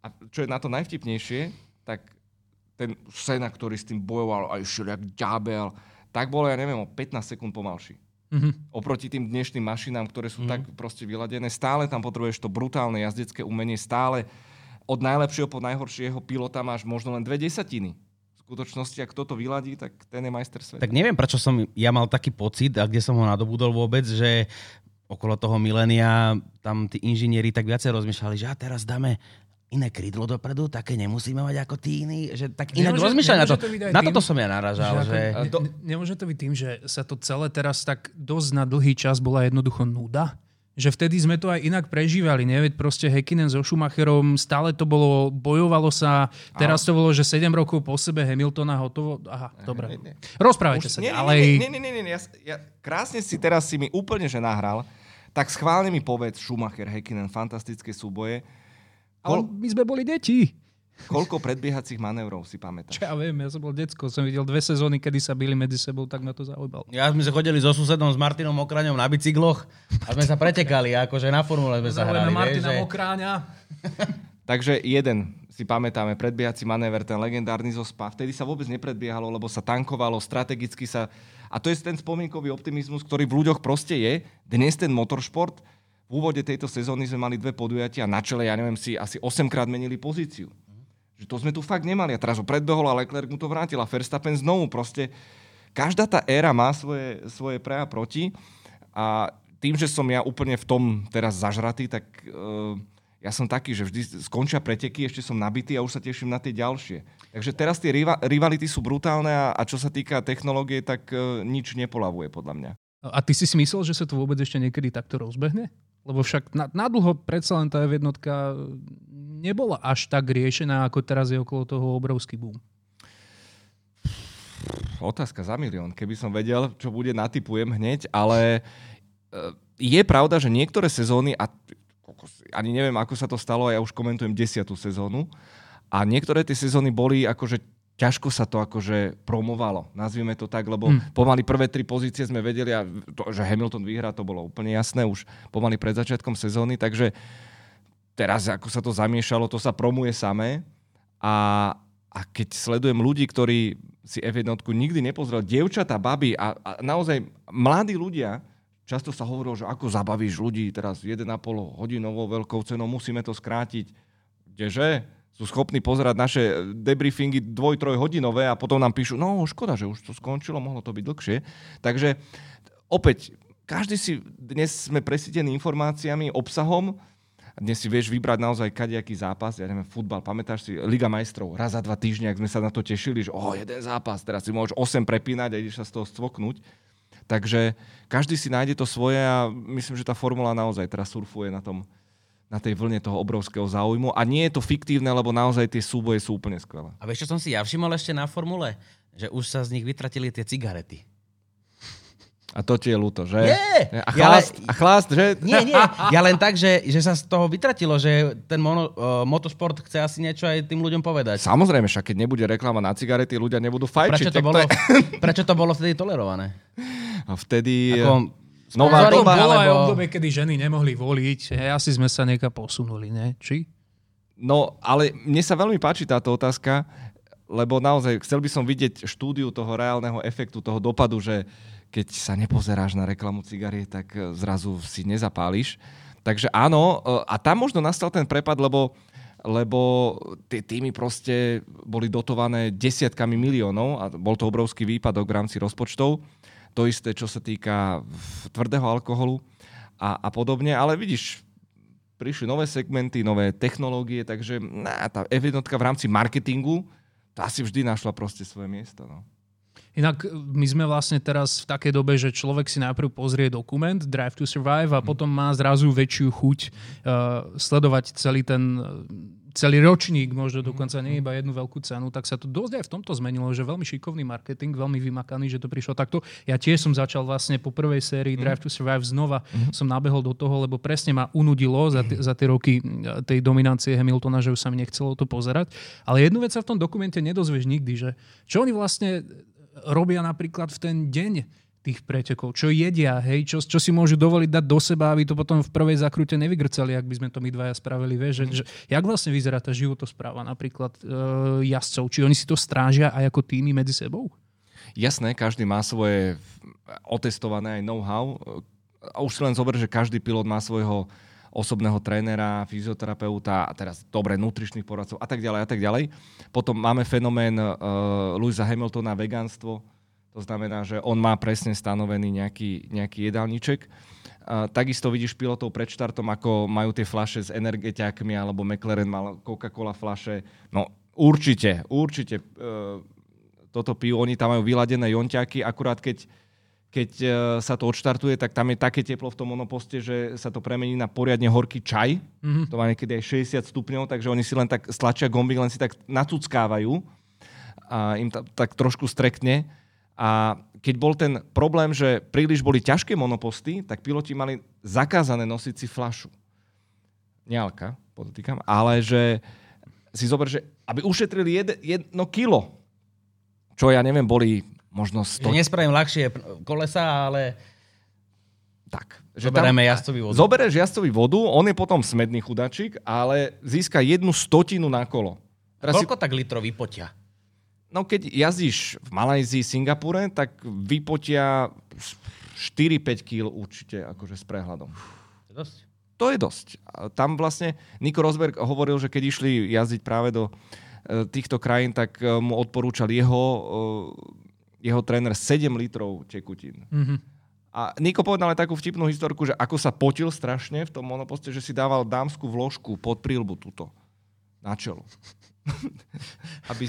a čo je na to najvtipnejšie, tak ten Sena, ktorý s tým bojoval a išiel jak ďábel, tak bolo, ja neviem, o 15 sekúnd pomalší. Mhm. Oproti tým dnešným mašinám, ktoré sú mm. tak proste vyladené, stále tam potrebuješ to brutálne jazdecké umenie, stále od najlepšieho po najhoršieho pilota máš možno len dve desatiny. Skutočnosti, ak toto vyladí, tak ten je majster sveta. Tak neviem, prečo som ja mal taký pocit a kde som ho nadobudol vôbec, že okolo toho milénia tam tí inžinieri tak viacej rozmýšľali, že a teraz dáme iné krídlo dopredu, také nemusíme mať ako tí iní, že tak inak rozmýšľali na to. to Na tým, toto som ja naražal, Že že... to- ne, nemôže to byť tým, že sa to celé teraz tak dosť na dlhý čas bola jednoducho nuda? Že vtedy sme to aj inak prežívali, nie? Veď proste Häkkinen so Schumacherom, stále to bolo, bojovalo sa, teraz to bolo, že 7 rokov po sebe Hamiltona hotovo. Aha, dobre. Rozprávajte sa nie, nie, nie, nie, nie, nie. Ja, ja, krásne si teraz si mi úplne že nahral, tak schválne mi povedz Schumacher, Häkkinen, fantastické súboje. Ale Kol, my sme boli deti. koľko predbiehacích manévrov si pamätáš? Čo ja viem, ja som bol decko, som videl dve sezóny, kedy sa byli medzi sebou, tak ma to zaujímalo. Ja sme sa chodili so susedom s Martinom Okraňom na bicykloch a sme sa pretekali, akože na formule sme sa hrali. Vieš, Martina že... Mokráňa. Takže jeden si pamätáme, predbiehací manéver, ten legendárny zo SPA. Vtedy sa vôbec nepredbiehalo, lebo sa tankovalo, strategicky sa... A to je ten spomienkový optimizmus, ktorý v ľuďoch proste je. Dnes ten motoršport, v úvode tejto sezóny sme mali dve podujatia, na čele, ja neviem, si asi 8 krát menili pozíciu. Že to sme tu fakt nemali. A teraz ho predbehol a Leclerc mu to vrátil. A Verstappen znovu proste... Každá tá éra má svoje, svoje pre a proti. A tým, že som ja úplne v tom teraz zažratý, tak uh, ja som taký, že vždy skončia preteky, ešte som nabitý a už sa teším na tie ďalšie. Takže teraz tie riva- rivality sú brutálne a, a čo sa týka technológie, tak uh, nič nepolavuje podľa mňa. A ty si si myslel, že sa to vôbec ešte niekedy takto rozbehne? Lebo však na, na predsa len tá F1 nebola až tak riešená, ako teraz je okolo toho obrovský boom. Otázka za milión. Keby som vedel, čo bude, natypujem hneď, ale uh, je pravda, že niektoré sezóny, a ani neviem, ako sa to stalo, ja už komentujem desiatú sezónu, a niektoré tie sezóny boli akože ťažko sa to akože promovalo, nazvime to tak, lebo Hmm. pomaly prvé tri pozície sme vedeli a to, že Hamilton vyhrá, to bolo úplne jasné už pomaly pred začiatkom sezóny, takže teraz ako sa to zamiešalo, to sa promuje samé a, a keď sledujem ľudí, ktorí si F1 nikdy nepozrel, dievčatá, baby a, a naozaj mladí ľudia, často sa hovorilo, že ako zabavíš ľudí teraz 1,5 hodinovou veľkou cenou, musíme to skrátiť. Kdeže? Sú schopní pozerať naše debriefingy dvoj, hodinové a potom nám píšu, no škoda, že už to skončilo, mohlo to byť dlhšie. Takže opäť každý si, dnes sme presítení informáciami, obsahom, dnes si vieš vybrať naozaj kadejaký zápas, ja neviem, futbal, pamätáš si, Liga majstrov, raz za dva týždne, ak sme sa na to tešili, že oh, jeden zápas, teraz si môžeš 8 prepínať a ideš sa z toho stvoknúť. Takže každý si nájde to svoje a myslím, že tá formula naozaj teraz surfuje na tom, na tej vlne toho obrovského záujmu. A nie je to fiktívne, lebo naozaj tie súboje sú úplne skvelé. A vieš, čo som si ja všimol ešte na formule? Že už sa z nich vytratili tie cigarety. A to ti je ľúto, že? Nie! A chlast, ja, a chlast že? Nie, nie. Ja len tak, že, že sa z toho vytratilo, že ten mono, uh, motosport chce asi niečo aj tým ľuďom povedať. Samozrejme, však keď nebude reklama na cigarety, ľudia nebudú fajčiť. Prečo to, bolo, to je... prečo to bolo vtedy tolerované? A vtedy... Ako, Nová doba, bolo aj obdobie, kedy ženy nemohli voliť. Hej, asi sme sa niekam posunuli, ne? Či? No, ale mne sa veľmi páči táto otázka, lebo naozaj chcel by som vidieť štúdiu toho reálneho efektu, toho dopadu, že keď sa nepozeráš na reklamu cigariet, tak e, zrazu si nezapáliš. Takže áno, e, a tam možno nastal ten prepad, lebo lebo tie týmy proste boli dotované desiatkami miliónov a bol to obrovský výpadok v rámci rozpočtov. To isté, čo sa týka tvrdého alkoholu a, a podobne. Ale vidíš, prišli nové segmenty, nové technológie, takže na, tá f v rámci marketingu, tá si vždy našla proste svoje miesto. No. Inak e, my sme vlastne teraz v takej dobe, že človek si najprv pozrie dokument Drive to Survive a mhm. potom má zrazu väčšiu chuť uh, sledovať celý ten celý ročník, možno dokonca nie iba jednu veľkú cenu, tak sa to dosť aj v tomto zmenilo, že veľmi šikovný marketing, veľmi vymakaný, že to prišlo takto. Ja tiež som začal vlastne po prvej sérii mm. Drive to Survive znova, som nabehol do toho, lebo presne ma unudilo za, t- za tie roky tej dominancie Hamiltona, že už sa mi nechcelo to pozerať. Ale jednu vec sa v tom dokumente nedozvieš nikdy, že čo oni vlastne robia napríklad v ten deň tých pretekov, čo jedia, hej, čo, čo si môžu dovoliť dať do seba, aby to potom v prvej zakrute nevygrcali, ak by sme to my dvaja spravili, vieš, že, že jak vlastne vyzerá tá životospráva napríklad e, jazdcov, či oni si to strážia aj ako týmy medzi sebou? Jasné, každý má svoje otestované aj know-how. A už si len zober, že každý pilot má svojho osobného trénera, fyzioterapeuta a teraz dobre, nutričných poradcov a tak ďalej a tak ďalej. Potom máme fenomén uh, Louisa Hamiltona, vegánstvo, to znamená, že on má presne stanovený nejaký, nejaký jedálniček. Uh, takisto vidíš pilotov pred štartom, ako majú tie flaše s energetiakmi, alebo McLaren mal Coca-Cola flaše. No určite, určite uh, toto pijú. Oni tam majú vyladené jonťaky, akurát keď keď e, sa to odštartuje, tak tam je také teplo v tom monoposte, že sa to premení na poriadne horký čaj. Mm-hmm. To má niekedy aj 60 stupňov, takže oni si len tak stlačia gombík, len si tak nacuckávajú a im ta, tak trošku strekne. A keď bol ten problém, že príliš boli ťažké monoposty, tak piloti mali zakázané nosiť si flašu. Nealka, podotýkam, ale že si zober, že aby ušetrili jed, jedno kilo, čo ja neviem, boli možno 100... Že nespravím ľahšie kolesa, ale tak. Že Zoberieme tam, jazdcový vodu. Zoberieš jazdcový vodu, on je potom smedný chudačik, ale získa jednu stotinu na kolo. Teraz Koľko si... tak litrov vypotia? No keď jazdíš v Malajzii, Singapure, tak vypotia 4-5 kg určite akože s prehľadom. To je dosť. To je dosť. Tam vlastne Nico Rosberg hovoril, že keď išli jazdiť práve do e, týchto krajín, tak e, mu odporúčal jeho e, jeho tréner 7 litrov tekutín. Mm-hmm. A Niko povedal aj takú vtipnú historku, že ako sa potil strašne v tom monoposte, že si dával dámsku vložku pod prílbu túto na čelo. aby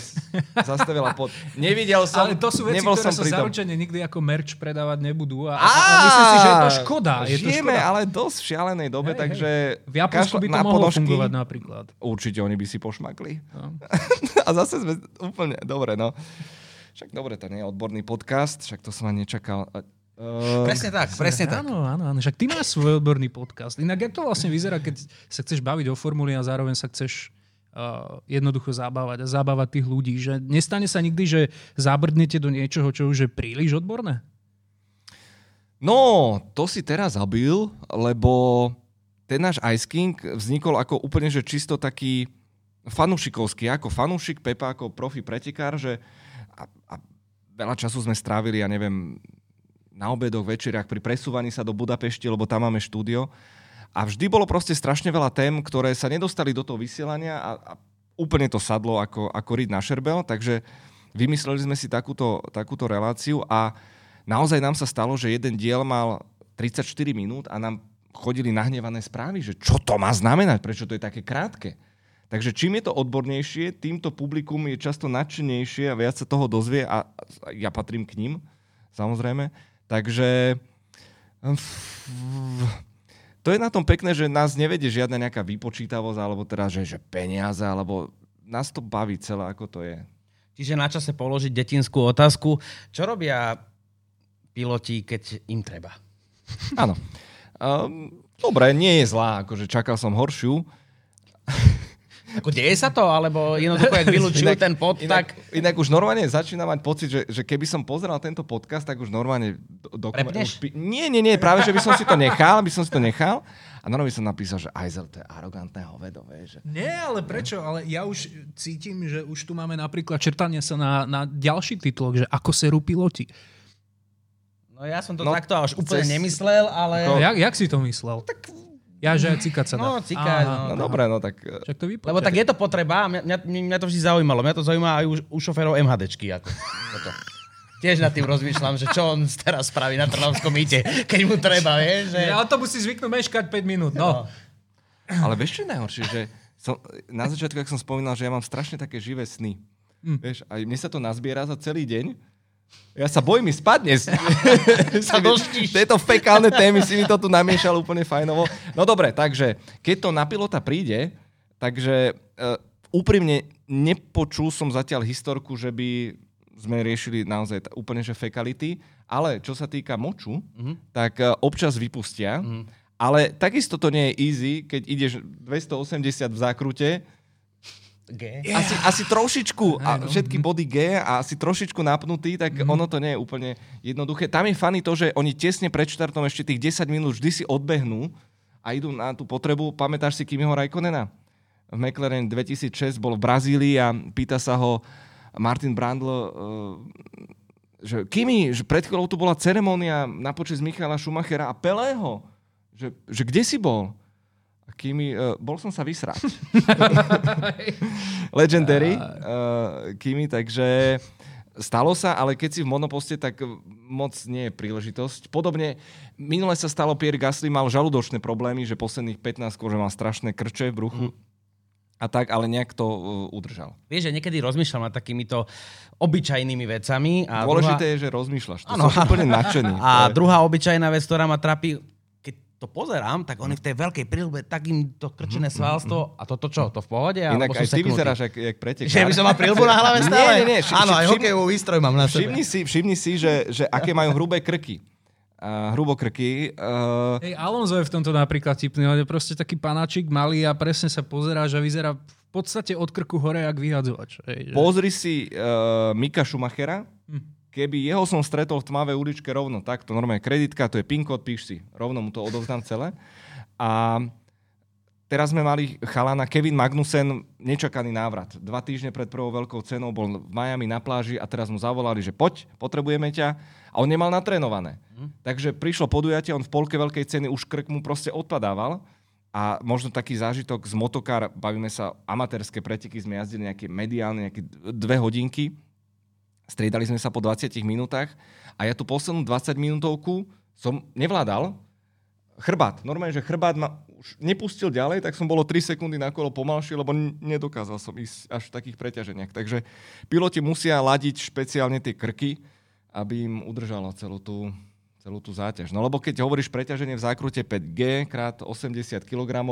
zastavila pod... Nevidel som, Ale to sú veci, ktoré sa zaručene nikdy ako merch predávať nebudú. A, a, a myslím si, že je to škoda. Je to žijeme škoda. ale dosť v šialenej dobe, hej, takže... V Japonsku by to mohlo ponožky, fungovať napríklad. Určite oni by si pošmakli. No. a zase sme úplne... Dobre, no. Však dobre, to nie je odborný podcast, však to som ani nečakal. Uh, presne tak, presne tak. Áno, áno, áno. Však ty máš svoj odborný podcast. Inak, jak to vlastne vyzerá, keď sa chceš baviť o formuli a zároveň sa chceš uh, jednoducho zabávať a zabávať tých ľudí, že nestane sa nikdy, že zabrdnete do niečoho, čo už je príliš odborné? No, to si teraz zabil, lebo ten náš Ice King vznikol ako úplne, že čisto taký fanúšikovský, ako fanúšik Pepa, ako profi pretekár, že a, a veľa času sme strávili, ja neviem, na obedoch, večeriach, pri presúvaní sa do Budapešti, lebo tam máme štúdio. A vždy bolo proste strašne veľa tém, ktoré sa nedostali do toho vysielania a, a úplne to sadlo ako, ako riť na šerbel, takže vymysleli sme si takúto, takúto reláciu a naozaj nám sa stalo, že jeden diel mal 34 minút a nám chodili nahnevané správy, že čo to má znamenať, prečo to je také krátke. Takže čím je to odbornejšie, týmto publikum je často nadšenejšie a viac sa toho dozvie a ja patrím k ním, samozrejme. Takže to je na tom pekné, že nás nevedie žiadna nejaká vypočítavosť, alebo teda, že, že peniaze, alebo nás to baví celé, ako to je. Čiže na čase položiť detinskú otázku. Čo robia piloti, keď im treba? Áno. Um, dobre, nie je zlá, akože čakal som horšiu. Ako deje sa to, alebo jednoducho, ak vylúčujú ten pod, inak, tak... Inak už normálne začína mať pocit, že, že keby som pozeral tento podcast, tak už normálne... Do, už, nie, nie, nie, práve, že by som si to nechal, by som si to nechal. A normálne by som napísal, že Aizel, to je arogantné hovedo, že... Nie, ale prečo? Ale ja už cítim, že už tu máme napríklad čertanie sa na, na ďalší titul, že ako serú piloti. No ja som to no, takto až úplne cez... nemyslel, ale... Ako... Jak, jak si to myslel? Tak ja, že cikať sa dá. No, cikať. No, no, dobre, no tak... Eh, Však to vypočuť. Lebo tak je to potreba, mňa, mňa, mňa to vždy zaujímalo. Mňa to zaujíma aj u, u šoférov MHDčky. Ako, toto. Tiež nad tým rozmýšľam, že čo on teraz spraví na Trnavskom mýte, keď mu treba, vieš. Že... Ja to musí zvyknúť meškať 5 minút, no. no. Ale vieš, čo je najhoršie, že som, na začiatku, ak som spomínal, že ja mám strašne také živé sny. Hm. Vieš, a mne sa to nazbiera za celý deň ja sa bojím, mi spadne. sa doštíš. Tieto fekálne témy si mi to tu namiešal úplne fajnovo. No dobre, takže keď to na pilota príde, takže uh, úprimne nepočul som zatiaľ historku, že by sme riešili naozaj t- úplne že fekality, ale čo sa týka moču, mm-hmm. tak uh, občas vypustia, mm-hmm. ale takisto to nie je easy, keď ideš 280 v zákrute, G. Yeah. Asi, asi trošičku, a všetky body G a asi trošičku napnutý, tak mm. ono to nie je úplne jednoduché. Tam je fany to, že oni tesne pred štartom ešte tých 10 minút vždy si odbehnú a idú na tú potrebu. Pamätáš si Kimiho Raikkonena? V McLaren 2006 bol v Brazílii a pýta sa ho Martin Brandl, uh, že Kimi, že pred chvíľou tu bola ceremonia na počas Michala Schumachera a Pelého. Že, že kde si bol? Kimi, uh, bol som sa vysrať. Legendary uh, Kimi, takže stalo sa, ale keď si v monoposte, tak moc nie je príležitosť. Podobne, minule sa stalo, Pierre Gasly mal žalúdočné problémy, že posledných 15 že mal strašné krče v bruchu. Mm. A tak, ale nejak to uh, udržal. Vieš, že niekedy rozmýšľam nad takýmito obyčajnými vecami. A Dôležité druhá... je, že rozmýšľaš. To ano, som úplne nadšený. A druhá obyčajná vec, ktorá ma trápi, to pozerám, tak oni v tej veľkej príľube takým to krčené mhm, svalstvo mhm, mhm. a toto čo, to v pohode? Inak aj ty vyzeráš jak, jak pretekár. Že by som mal príľbu na hlave stále? Nie, nie, nie. Všim, Áno, aj hokejovú výstroj mám na sebe. Všimni si, všimni si že, že aké majú hrubé krky. Uh, hrubokrky. Uh... Hej, Alonso je v tomto napríklad tipný, on je proste taký panáčik malý a presne sa pozerá, že vyzerá v podstate od krku hore, jak vyhadzovač. Hej, že... Pozri si uh, Mika Schumachera, hm keby jeho som stretol v tmavej uličke rovno takto, normálne kreditka, to je PIN kód, píš si, rovno mu to odovzdám celé. A teraz sme mali chalana Kevin Magnussen, nečakaný návrat. Dva týždne pred prvou veľkou cenou bol v Miami na pláži a teraz mu zavolali, že poď, potrebujeme ťa. A on nemal natrénované. Hm. Takže prišlo podujatie, on v polke veľkej ceny už krk mu proste odpadával. A možno taký zážitok z motokár, bavíme sa, amatérske preteky, sme jazdili nejaké mediálne, nejaké dve hodinky Striedali sme sa po 20 minútach a ja tú poslednú 20 minútovku som nevládal. Chrbát. Normálne, že chrbát ma už nepustil ďalej, tak som bolo 3 sekundy na kolo pomalšie, lebo nedokázal som ísť až v takých preťaženiach. Takže piloti musia ladiť špeciálne tie krky, aby im udržalo celú tú, celú tú záťaž. No lebo keď hovoríš preťaženie v zákrute 5G krát 80 kg,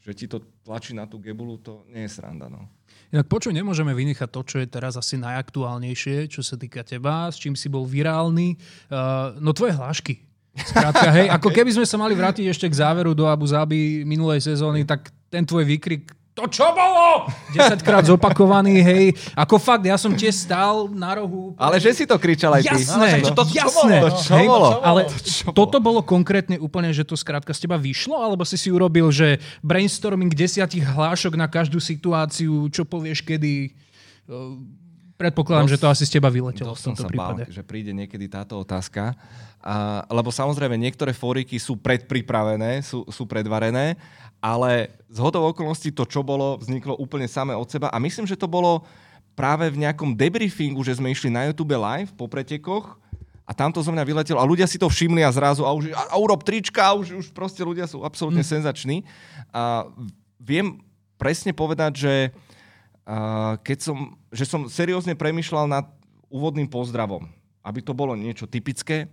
že ti to tlačí na tú gebulu, to nie je sranda. No. Inak počuj, nemôžeme vynechať to, čo je teraz asi najaktuálnejšie, čo sa týka teba, s čím si bol virálny. Uh, no tvoje hlášky. Skrátka, hej, ako keby sme sa mali vrátiť ešte k záveru do Abu Zabi minulej sezóny, tak ten tvoj výkrik to čo bolo? 10 krát zopakovaný, hej. Ako fakt, ja som tiež stál na rohu. Ale že si to kričal aj ty. Jasné, no, to, čo jasné. To čo hej, bolo? Ale to čo toto bolo konkrétne úplne, že to skrátka z teba vyšlo, alebo si si urobil, že brainstorming desiatich hlášok na každú situáciu, čo povieš kedy... Predpokladám, Dos, že to asi z teba vyletelo v tomto sa prípade. Bál, že príde niekedy táto otázka. A, lebo samozrejme niektoré fóriky sú predpripravené, sú, sú predvarené ale z hodou okolností to, čo bolo, vzniklo úplne samé od seba a myslím, že to bolo práve v nejakom debriefingu, že sme išli na YouTube live po pretekoch a A tamto zo mňa vyletelo a ľudia si to všimli a zrazu a už a, urob trička a už, už proste ľudia sú absolútne mm. senzační. A viem presne povedať, že keď som, že som seriózne premyšľal nad úvodným pozdravom, aby to bolo niečo typické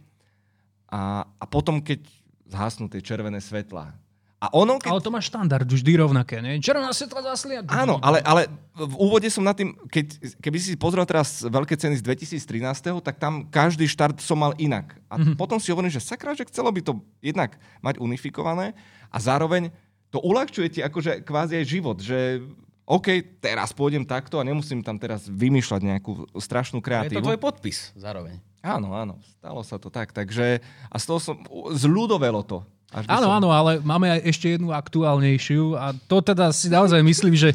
a, a potom, keď zhasnú tie červené svetla, a ono, keď... Ale to má štandard vždy rovnaké, nie? Červená svetla zaslia. Áno, ale, ale v úvode som na tým, keď, keby si pozrel teraz veľké ceny z 2013, tak tam každý štart som mal inak. A mm-hmm. potom si hovorím, že sakra, že chcelo by to jednak mať unifikované a zároveň to uľahčuje ti akože kvázi aj život, že OK, teraz pôjdem takto a nemusím tam teraz vymýšľať nejakú strašnú kreatívu. Je to tvoj podpis zároveň. Áno, áno, stalo sa to tak. Takže, a z toho som, zľudovelo to. Áno, som... áno, ale máme aj ešte jednu aktuálnejšiu a to teda si naozaj myslím, že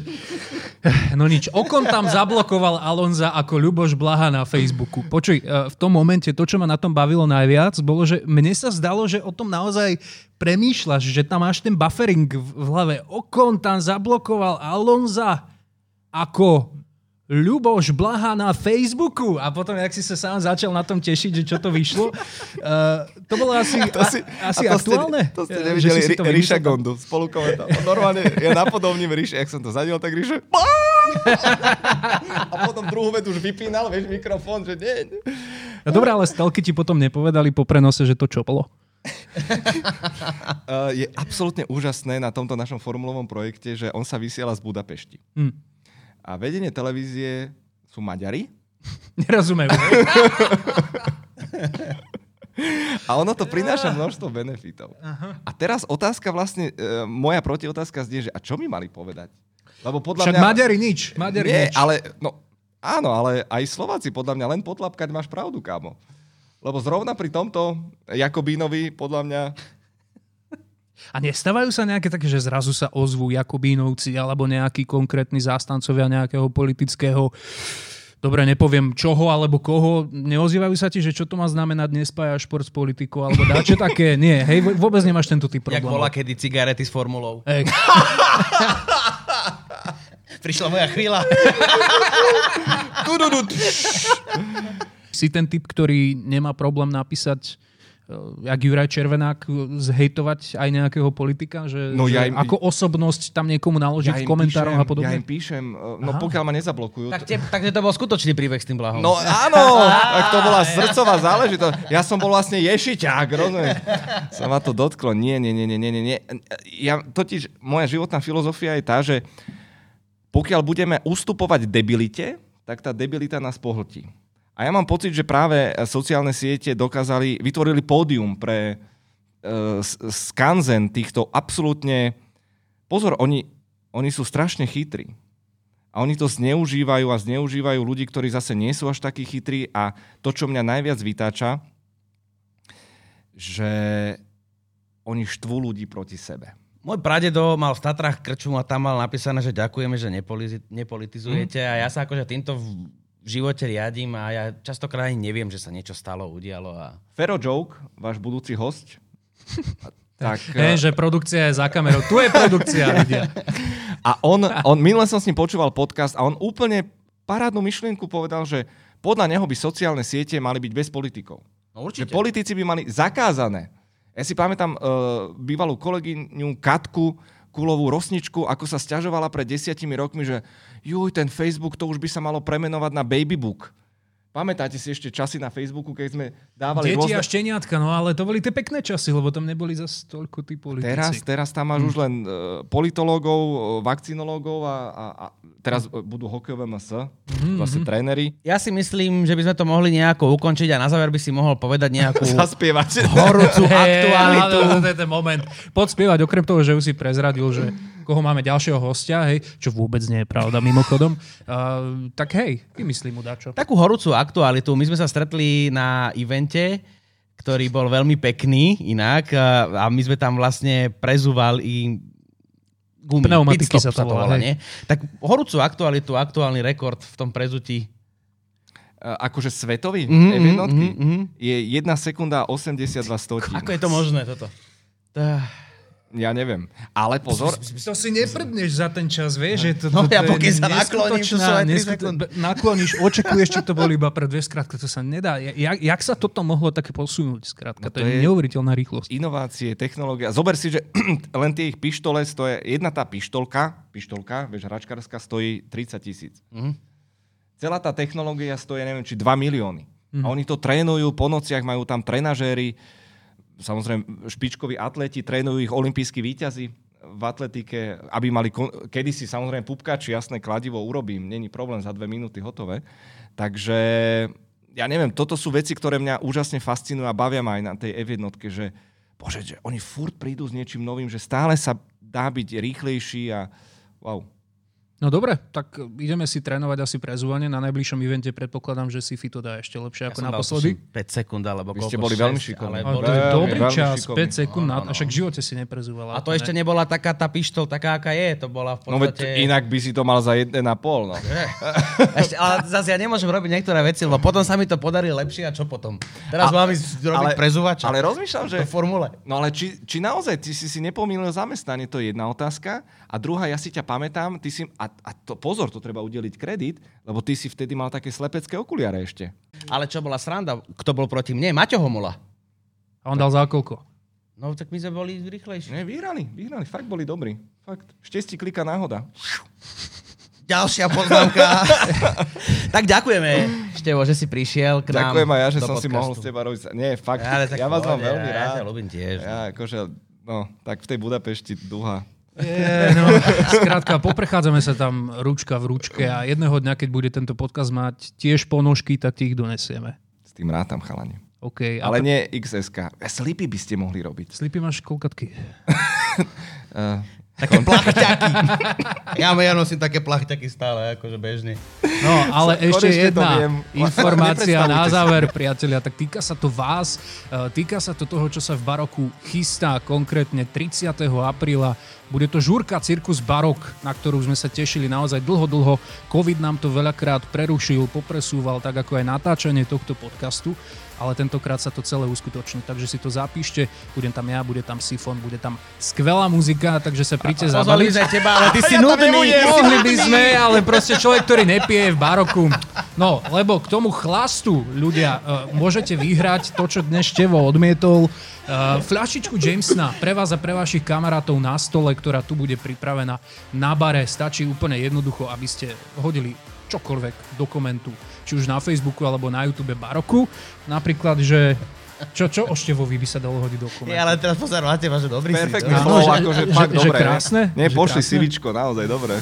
no nič. Okon tam zablokoval Alonza ako Ľuboš Blaha na Facebooku. Počuj, e, v tom momente to, čo ma na tom bavilo najviac, bolo, že mne sa zdalo, že o tom naozaj premýšľaš, že tam máš ten buffering v hlave. Okon tam zablokoval Alonza ako Ľuboš Blaha na Facebooku a potom, jak si sa sám začal na tom tešiť, že čo to vyšlo, uh, to bolo asi, to si, a, asi a to aktuálne? Ste, to ste nevideli že si to Ríša Gondu, spolukomentál. Normálne, ja napodobním Ríša, jak som to zadil, tak Ríša a potom druhú vetu už vypínal, vieš, mikrofón, že nie. No dobré, ale stelky ti potom nepovedali po prenose, že to čo bolo? uh, je absolútne úžasné na tomto našom formulovom projekte, že on sa vysiela z Budapešti. Hmm. A vedenie televízie sú Maďari. Nerozumejú. A ono to prináša množstvo benefitov. Aha. A teraz otázka vlastne, e, moja protiotázka znie, že a čo mi mali povedať? Lebo podľa Však mňa... Maďari nič. Maďari Nie, nič. ale, no, áno, ale aj Slováci podľa mňa len potlapkať máš pravdu, kámo. Lebo zrovna pri tomto Jakobínovi, podľa mňa, a nestávajú sa nejaké také, že zrazu sa ozvú Jakubínovci alebo nejakí konkrétni zástancovia nejakého politického dobre, nepoviem čoho alebo koho, neozývajú sa ti, že čo to má znamenať, nespája šport s politikou, alebo čo také? Nie, hej, vôbec nemáš tento typ problémov. Jak bola kedy cigarety s formulou. Hey. Prišla moja chvíľa. si ten typ, ktorý nemá problém napísať jak Juraj Červenák eh, zhejtovať aj nejakého politika? Že, no, že ja im, ako osobnosť tam niekomu naložiť ja v komentároch píšem, a podobne? Ja im píšem, eh, no Aha. pokiaľ ma nezablokujú. Tak, te, tak to bol skutočný príbeh s tým blahom. No áno, tak to bola srdcová záležitosť. Ja som bol vlastne ješiťák, rozumieš? Sa ma to dotklo. Nie, nie, nie, nie, nie, nie. Ja, totiž, moja životná filozofia je tá, že pokiaľ budeme ustupovať debilite, tak tá debilita nás pohltí. A ja mám pocit, že práve sociálne siete dokázali, vytvorili pódium pre uh, skanzen týchto absolútne... Pozor, oni, oni sú strašne chytrí. A oni to zneužívajú a zneužívajú ľudí, ktorí zase nie sú až takí chytrí. A to, čo mňa najviac vytáča, že oni štvú ľudí proti sebe. Môj pradedo mal v Tatrách krču a tam mal napísané, že ďakujeme, že nepolitizujete. Mm. A ja sa akože týmto v živote riadím a ja častokrát ani neviem, že sa niečo stalo, udialo. A... Fero Joke, váš budúci host. tak, hey, že produkcia je za kamerou. Tu je produkcia, ľudia. A on, on, minule som s ním počúval podcast a on úplne parádnu myšlienku povedal, že podľa neho by sociálne siete mali byť bez politikov. No určite. Že politici by mali zakázané. Ja si pamätám uh, bývalú kolegyňu Katku, kulovú rosničku, ako sa stiažovala pred desiatimi rokmi, že juj, ten Facebook, to už by sa malo premenovať na Babybook. Pamätáte si ešte časy na Facebooku, keď sme dávali Deti rôzne... a šteniatka, no ale to boli tie pekné časy, lebo tam neboli zase toľko tí politici. Teraz, teraz tam máš hmm. už len uh, politológov, uh, vakcinológov a, a, a teraz uh, budú hokejové MS, hmm. vlastne tréneri. Ja si myslím, že by sme to mohli nejako ukončiť a na záver by si mohol povedať nejakú Zaspievať. horúcu aktualitu. Hey, to je ten moment. Podspievať, okrem toho, že už si prezradil, že koho máme ďalšieho hostia, hej, čo vôbec nie je pravda mimochodom, uh, tak hej, vymyslím mu dačo. Takú horúcu aktualitu. My sme sa stretli na evente, ktorý bol veľmi pekný inak a my sme tam vlastne prezúvali gumy. Pneumatiky sa to volá, nie? Tak horúcu aktualitu, aktuálny rekord v tom prezutí akože svetový mm-hmm, jednotky mm-hmm. je 1 sekunda 82 stotín. Ako je to možné toto? Ja neviem. Ale pozor, To si neprdneš za ten čas, vieš, že to, No, to, ja to pokiaľ sa nakloním, to sú aj. Nakloníš, očakuješ, či to bolo iba pre dve, skrátka, to sa nedá. Jak, jak sa toto mohlo také posunúť, skrátka? No to, to je je- neuveriteľná rýchlosť. inovácie, technológia. Zober si, že len tie ich pištole stoje, jedna tá pištolka, pištolka, vieš, hračkárska stojí 30 tisíc. Mhm. Celá tá technológia stojí, neviem, či 2 milióny. A oni to trénujú, po nociach majú tam trenažéry, samozrejme špičkoví atleti, trénujú ich olimpijskí výťazi v atletike, aby mali, kon- kedysi samozrejme pupkači, jasné kladivo urobím, není problém, za dve minúty hotové. Takže ja neviem, toto sú veci, ktoré mňa úžasne fascinujú a bavia ma aj na tej F1, že bože, že oni furt prídu s niečím novým, že stále sa dá byť rýchlejší a wow. No dobre, tak ideme si trénovať asi prezúvanie. Na najbližšom evente predpokladám, že si to dá ešte lepšie ako som dal, naposledy. tuším, 5 sekúnd, alebo Vy ste boli veľmi šesť, šikovní. Ale to je Veľmi, dobrý veľmi čas, šikovný. 5 sekúnd, na, Áno, však v živote si neprezúvala. a to ešte nebola taká tá pištol, taká, aká je. To bola v No veď podstate... inak by si to mal za 1,5, no. Ešte, ale zase ja nemôžem robiť niektoré veci, lebo potom sa mi to podarí lepšie a čo potom? Teraz A- mám ísť robiť ale- prezúvača. Ale rozmýšľam, že... Formule. No ale či, či naozaj ty si si nepomýlil zamestnanie, to je jedna otázka. A druhá, ja si ťa pamätám, ty si, a, a to, pozor, to treba udeliť kredit, lebo ty si vtedy mal také slepecké okuliare ešte. Ale čo bola sranda? Kto bol proti mne? Maťo Homola. A on dal za koľko? No tak my sme boli rýchlejší. Ne, vyhrali, vyhrali, fakt boli dobrí. Fakt. Štesti klika náhoda. Ďalšia poznámka. tak ďakujeme, Števo, že si prišiel k nám. Ďakujem aj ja, že som si podcastu. mohol s teba robiť. Nie, fakt, Ale tak ja vás mám veľmi rád. Ja ťa ľúbim tiež. Ja akože, no, tak v tej Budapešti duha. Je, no, skrátka, poprechádzame sa tam ručka v ručke a jedného dňa, keď bude tento podcast mať tiež ponožky, tak ti ich donesieme. S tým rátam, chalani. OK. A Ale pre- nie XSK. Slipy by ste mohli robiť. Slipy máš koľkatky? Uh, Také plachťaky. ja, ja nosím také plachťaky stále, akože bežne. No, ale Konečne ešte jedna informácia na si. záver, priatelia. Tak týka sa to vás, e, týka sa to toho, čo sa v Baroku chystá konkrétne 30. apríla. Bude to žúrka Cirkus Barok, na ktorú sme sa tešili naozaj dlho, dlho. Covid nám to veľakrát prerušil, popresúval, tak ako aj natáčanie tohto podcastu ale tentokrát sa to celé uskutoční, takže si to zapíšte, budem tam ja, bude tam Sifon, bude tam skvelá muzika, takže sa príďte Pozvali zabaviť. sme teba, ale ty si nudný. Mohli by sme, ale proste človek, ktorý nepije v baroku. No, lebo k tomu chlastu, ľudia, uh, môžete vyhrať to, čo dnes Števo odmietol. Uh, fľašičku Jamesona pre vás a pre vašich kamarátov na stole, ktorá tu bude pripravená na bare. Stačí úplne jednoducho, aby ste hodili čokoľvek do komentu, či už na Facebooku alebo na YouTube Baroku. Napríklad, že čo, čo o Števovi by sa dalo hodiť do komentu? Nie, ale teraz pozor teba, že dobrý perfektné si. Slovo, že- akože že- fakt že dobre. krásne? Nie, Že pošli krásne? siličko, naozaj dobre.